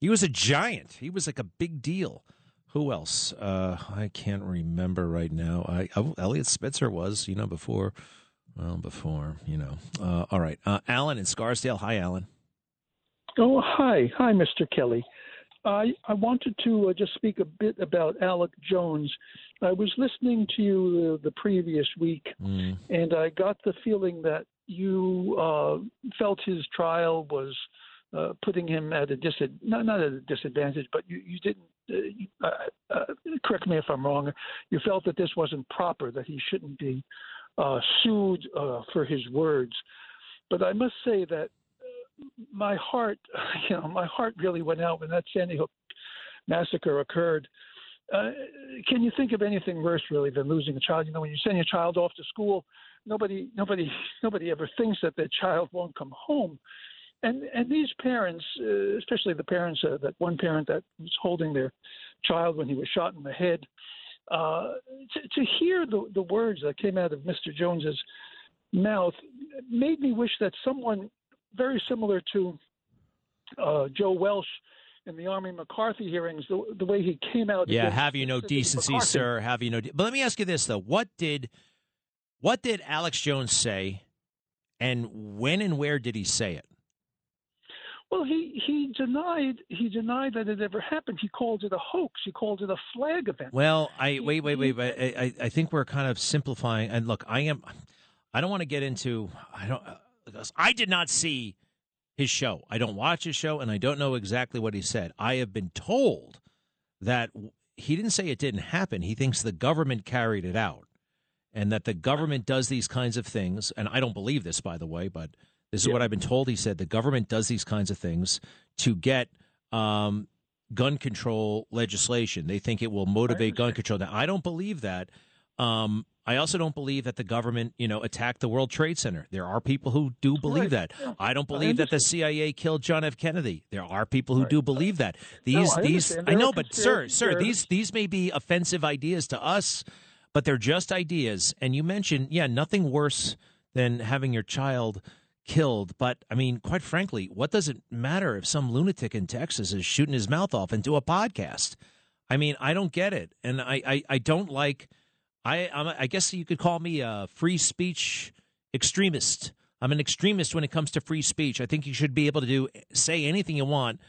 He was a giant. He was like a big deal. Who else? Uh, I can't remember right now. I, oh, Eliot Spitzer was, you know, before. Well, before, you know. Uh, all right. Uh, Alan in Scarsdale. Hi, Alan. Oh, hi. Hi, Mr. Kelly. I, I wanted to uh, just speak a bit about Alex Jones. I was listening to you uh, the previous week, mm. and I got the feeling that you uh, felt his trial was uh, putting him at a disad not not at a disadvantage, but you you didn't. Uh, uh, uh, correct me if I'm wrong. You felt that this wasn't proper, that he shouldn't be uh, sued for his words. But I must say that my heart, (laughs) you know, my heart really went out when that Sandy Hook massacre occurred. Uh, can you think of anything worse, really, than losing a child? You know, when you send your child off to school, nobody, nobody, nobody ever thinks that their child won't come home and and these parents, uh, especially the parents, uh, that one parent that was holding their child when he was shot in the head, uh, to, to hear the the words that came out of Mr. Jones's mouth made me wish that someone very similar to uh, Joe Welch in the Army McCarthy hearings, the, the way he came out. Yeah, have you no decency, McCarthy. sir? Have you no? De- but let me ask you this though: what did what did Alex Jones say, and when and where did he say it? Well, he he denied he denied that it ever happened. He called it a hoax. He called it a flag event. Well, I wait, wait, wait. But I, I, I think we're kind of simplifying. And look, I am. I don't want to get into. I don't. Uh, I did not see his show. I don't watch his show, and I don't know exactly what he said. I have been told that he didn't say it didn't happen. He thinks the government carried it out, and that the government does these kinds of things. And I don't believe this, by the way, but this is Yeah. what I've been told. He said the government does these kinds of things to get um, gun control legislation. They think it will motivate gun control. Now, I don't believe that. Um, I also don't believe that the government, you know, attacked the World Trade Center. There are people who do believe Right. that. Yeah. I don't I believe that the CIA killed John F. Kennedy. There are people who do believe that. These, I these. I know, but sir, sir, these, these may be offensive ideas to us, but they're just ideas. And you mentioned, yeah, nothing worse than having your child killed. But I mean, quite frankly, what does it matter if some lunatic in Texas is shooting his mouth off into a podcast? I mean, I don't get it, and I, I, I don't like. I, I'm, I guess you could call me a free speech extremist. I'm an extremist when it comes to free speech. I think you should be able to do say anything you want,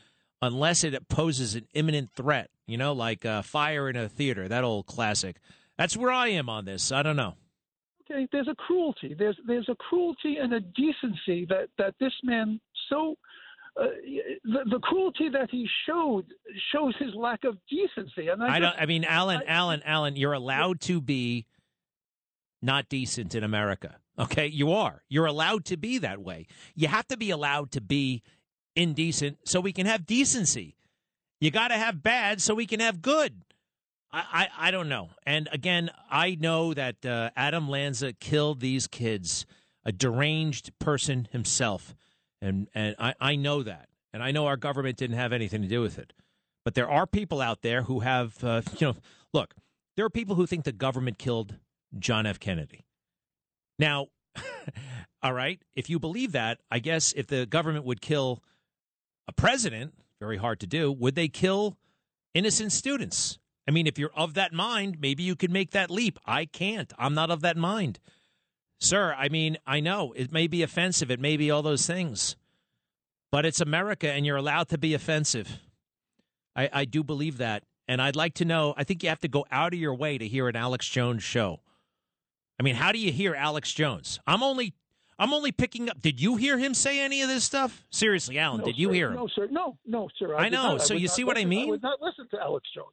unless it poses an imminent threat. You know, like uh, fire in a theater, that old classic. That's where I am on this. I don't know. There's a cruelty. There's there's a cruelty and a decency that that this man so. Uh, the, the cruelty that he showed shows his lack of decency, and I, I don't. I mean, Alan, Alan, Alan, you're allowed to be not decent in America. Okay, you are. You're allowed to be that way. You have to be allowed to be indecent so we can have decency. You got to have bad so we can have good. I, I, I don't know. And again, I know that uh, Adam Lanza killed these kids, a deranged person himself, and and I, I know that, and I know our government didn't have anything to do with it. But there are people out there who have, uh, (laughs) you know, look, there are people who think the government killed John F. Kennedy. Now, (laughs) all right, if you believe that, I guess if the government would kill a president, very hard to do, would they kill innocent students? I mean, if you're of that mind, maybe you can make that leap. I can't. I'm not of that mind. Sir, I mean, I know it may be offensive, it may be all those things, but it's America and you're allowed to be offensive. I, I do believe that. And I'd like to know, I think you have to go out of your way to hear an Alex Jones show. I mean, how do you hear Alex Jones? I'm only I'm only picking up. Did you hear him say any of this stuff? Seriously, Alan, No, did you sir. hear him? No, sir. No, no, sir. I did know. So you see what I mean? I would not listen to Alex Jones.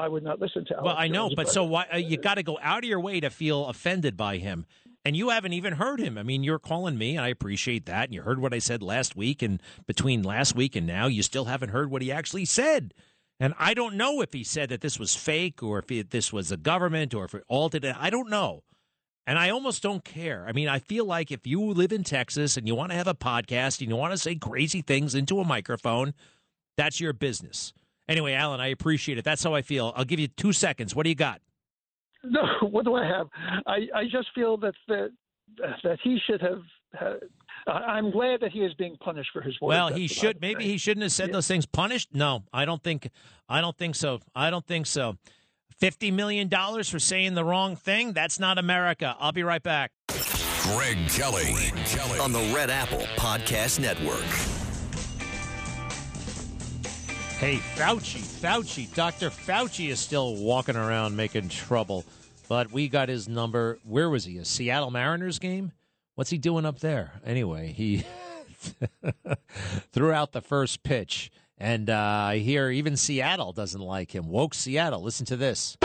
I would not listen to Alex Well, I know, Jones, but so why uh, you got to go out of your way to feel offended by him, and you haven't even heard him. I mean, you're calling me, and I appreciate that. And you heard what I said last week, and between last week and now, you still haven't heard what he actually said. And I don't know if he said that this was fake, or if it, this was a government, or if it altered it. I don't know. And I almost don't care. I mean, I feel like if you live in Texas and you want to have a podcast and you want to say crazy things into a microphone, that's your business. Anyway, Alan, I appreciate it. That's how I feel. I'll give you two seconds. What do you got? No, (laughs) what do I have? I, I just feel that that that he should have. had I- I'm glad that he is being punished for his words. Well, he should. Maybe he shouldn't have said those things. Punished? No, I don't think. I don't think so. I don't think so. Fifty million dollars for saying the wrong thing? That's not America. I'll be right back. Greg Kelly. on the Red Apple Podcast Network. Hey, Fauci, Fauci, Dr. Fauci is still walking around making trouble, but we got his number. Where was he? A Seattle Mariners game? What's he doing up there? Anyway, he (laughs) threw out the first pitch, and uh, I hear even Seattle doesn't like him. Woke Seattle. Listen to this.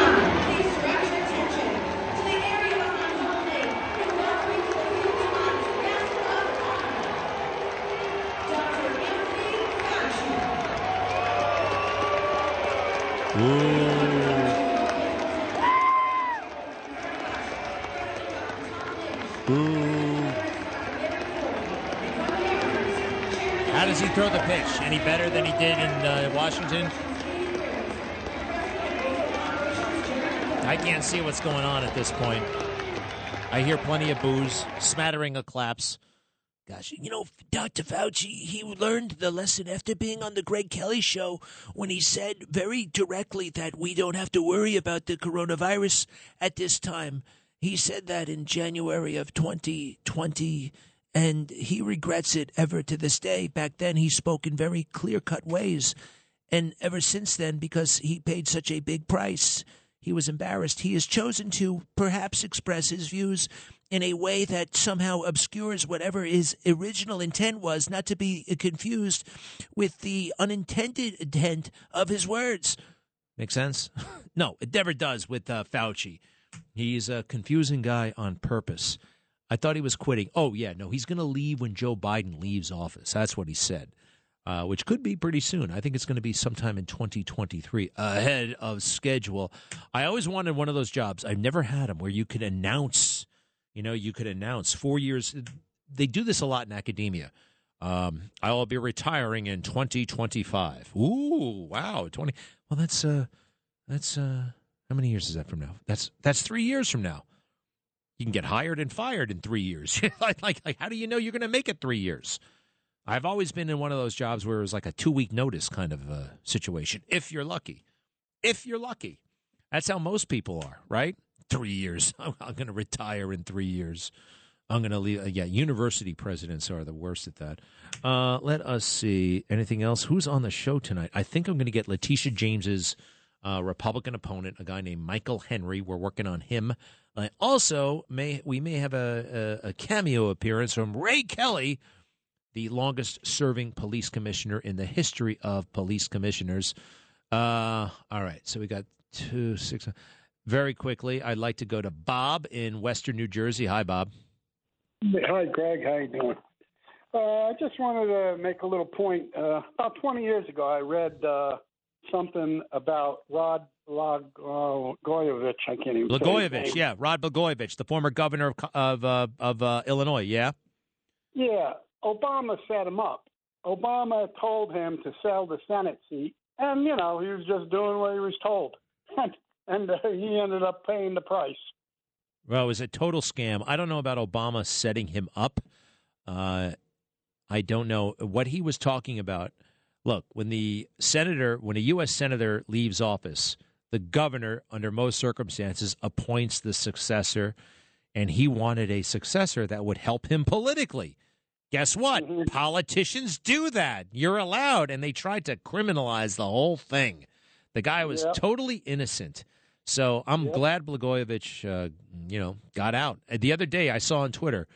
How does he throw the pitch? Any better than he did in uh, Washington? I can't see what's going on at this point. I hear plenty of boos, smattering of claps. Gosh, you know, Dr. Fauci, he learned the lesson after being on the Greg Kelly show when he said very directly that we don't have to worry about the coronavirus at this time. He said that in January of 2020, and he regrets it ever to this day. Back then, he spoke in very clear cut ways. And ever since then, because he paid such a big price, he was embarrassed. He has chosen to perhaps express his views in a way that somehow obscures whatever his original intent was, not to be confused with the unintended intent of his words. Make sense? (laughs) no, it never does with uh, Fauci. He's a confusing guy on purpose. I thought he was quitting. Oh, yeah, no, he's going to leave when Joe Biden leaves office. That's what he said, uh, which could be pretty soon. I think it's going to be sometime in 2023, ahead of schedule. I always wanted one of those jobs. I've never had them where you could announce, you know, you could announce four years. They do this a lot in academia. Um, I will be retiring in 2025. Ooh, wow, 20. Well, that's uh, that's uh, how many years is that from now? That's that's three years from now. You can get hired and fired in three years. (laughs) like, like, like, how do you know you're going to make it three years? I've always been in one of those jobs where it was like a two week notice kind of uh, situation. If you're lucky, if you're lucky, that's how most people are, right? Three years. (laughs) I'm, I'm going to retire in three years. I'm going to leave. Uh, yeah, university presidents are the worst at that. Uh, let us see. Anything else? Who's on the show tonight? I think I'm going to get Letitia James's uh, Republican opponent, a guy named Michael Henry. We're working on him. Uh, also, may we may have a, a, a cameo appearance from Ray Kelly, the longest serving police commissioner in the history of police commissioners. Uh, all right, so we got two six. Very quickly, I'd like to go to Bob in Western New Jersey. Hi, Bob. Hi, Greg. How you doing? Uh, I just wanted to make a little point. Uh, about 20 years ago, I read uh, something about Rod Blagojevich. I can't even. Blagojevich, yeah, Rod Blagojevich, the former governor of of, uh, of uh, Illinois. Yeah. Yeah, Obama set him up. Obama told him to sell the Senate seat, and you know he was just doing what he was told, (laughs) and, and uh, he ended up paying the price. Well, it was a total scam. I don't know about Obama setting him up. Uh, I don't know what he was talking about. Look, when the senator, when a U.S. senator leaves office, the governor, under most circumstances, appoints the successor, and he wanted a successor that would help him politically. Guess what? Mm-hmm. Politicians do that. You're allowed, and they tried to criminalize the whole thing. The guy was Yep. totally innocent. So I'm glad Blagojevich, uh, you know, got out. Uh, The other day I saw on Twitter,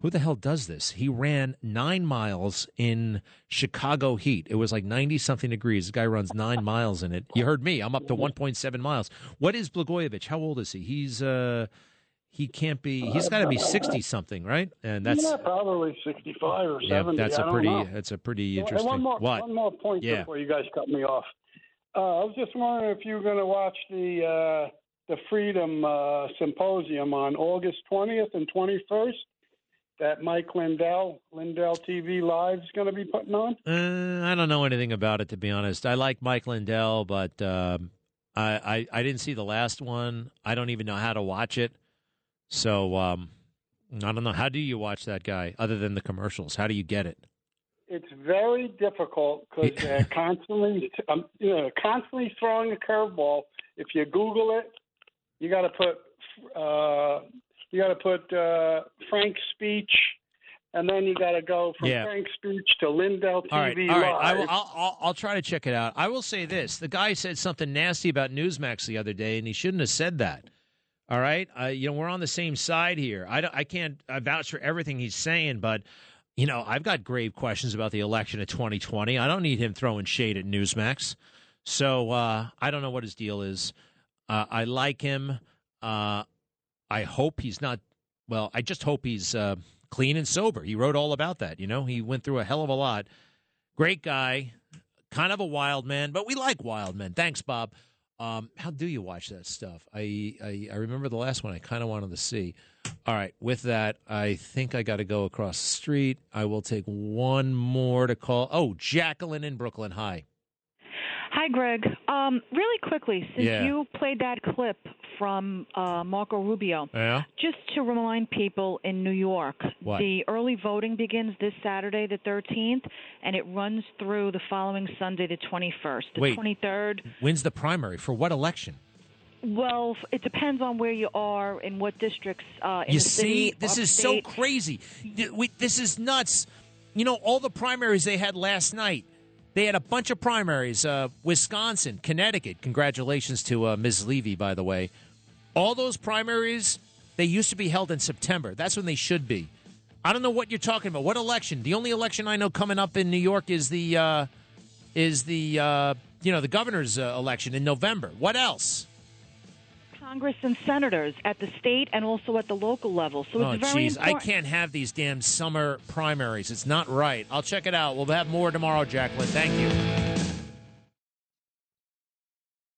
who the hell does this? He ran nine miles in Chicago heat. It was like 90 something degrees. This guy runs nine (laughs) miles in it. You heard me. I'm up to 1.7 miles. What is Blagojevich? How old is he? He's, uh, he can't be, he's got to be 60 something, right? And that's, yeah, probably 65 or yeah, 70. that's a pretty, know. that's a pretty interesting. one more, what? one more point Yeah. before you guys cut me off. Uh, I was just wondering if you were going to watch the uh, the Freedom uh, Symposium on August 20th and 21st that Mike Lindell, Lindell TV Live, is going to be putting on. Uh, I don't know anything about it to be honest. I like Mike Lindell, but um, I, I I didn't see the last one. I don't even know how to watch it. So um, I don't know. How do you watch that guy other than the commercials? How do you get it? It's very difficult because they're (laughs) constantly, um, you know, constantly throwing a curveball. If you Google it, you got to put, uh, you got to put uh, Frank's speech, and then you got to go from Yeah. FrankSpeech to Lindell TV All right, all right. I will, I'll, I'll, I'll try to check it out. I will say this: the guy said something nasty about Newsmax the other day, and he shouldn't have said that. All right, uh, you know we're on the same side here. I, I can't uh, vouch for everything he's saying, but you know I've got grave questions about the election of 2020. I don't need him throwing shade at Newsmax. So uh, I don't know what his deal is. Uh, I like him. Uh, I hope he's not. Well, I just hope he's uh, clean and sober. He wrote all about that. You know, he went through a hell of a lot. Great guy, kind of a wild man, but we like wild men. Thanks, Bob. Um, how do you watch that stuff? I, I I remember the last one. I kind of wanted to see. All right, with that, I think I got to go across the street. I will take one more to call. Oh, Jacqueline in Brooklyn. Hi. Hi, Greg. Um, really quickly, since Yeah. you played that clip from uh, Marco Rubio, Yeah. just to remind people in New York, What? the early voting begins this Saturday, the 13th, and it runs through the following Sunday, the 21st. The Wait. 23rd, Wins the primary for what election? well, it depends on where you are in what districts. Uh, in you the city, see, this is so crazy. This is nuts. You know, all the primaries they had last night. They had a bunch of primaries. Uh, Wisconsin, Connecticut. Congratulations to uh, Ms. Levy, by the way. All those primaries, they used to be held in September. That's when they should be. I don't know what you're talking about. What election? The only election I know coming up in New York is the uh, is the uh, you know the governor's uh, election in November. What else? Congress and senators at the state and also at the local level. So oh, it's very jeez, I can't have these damn summer primaries. It's not right. I'll check it out. We'll have more tomorrow, Jacqueline. Thank you.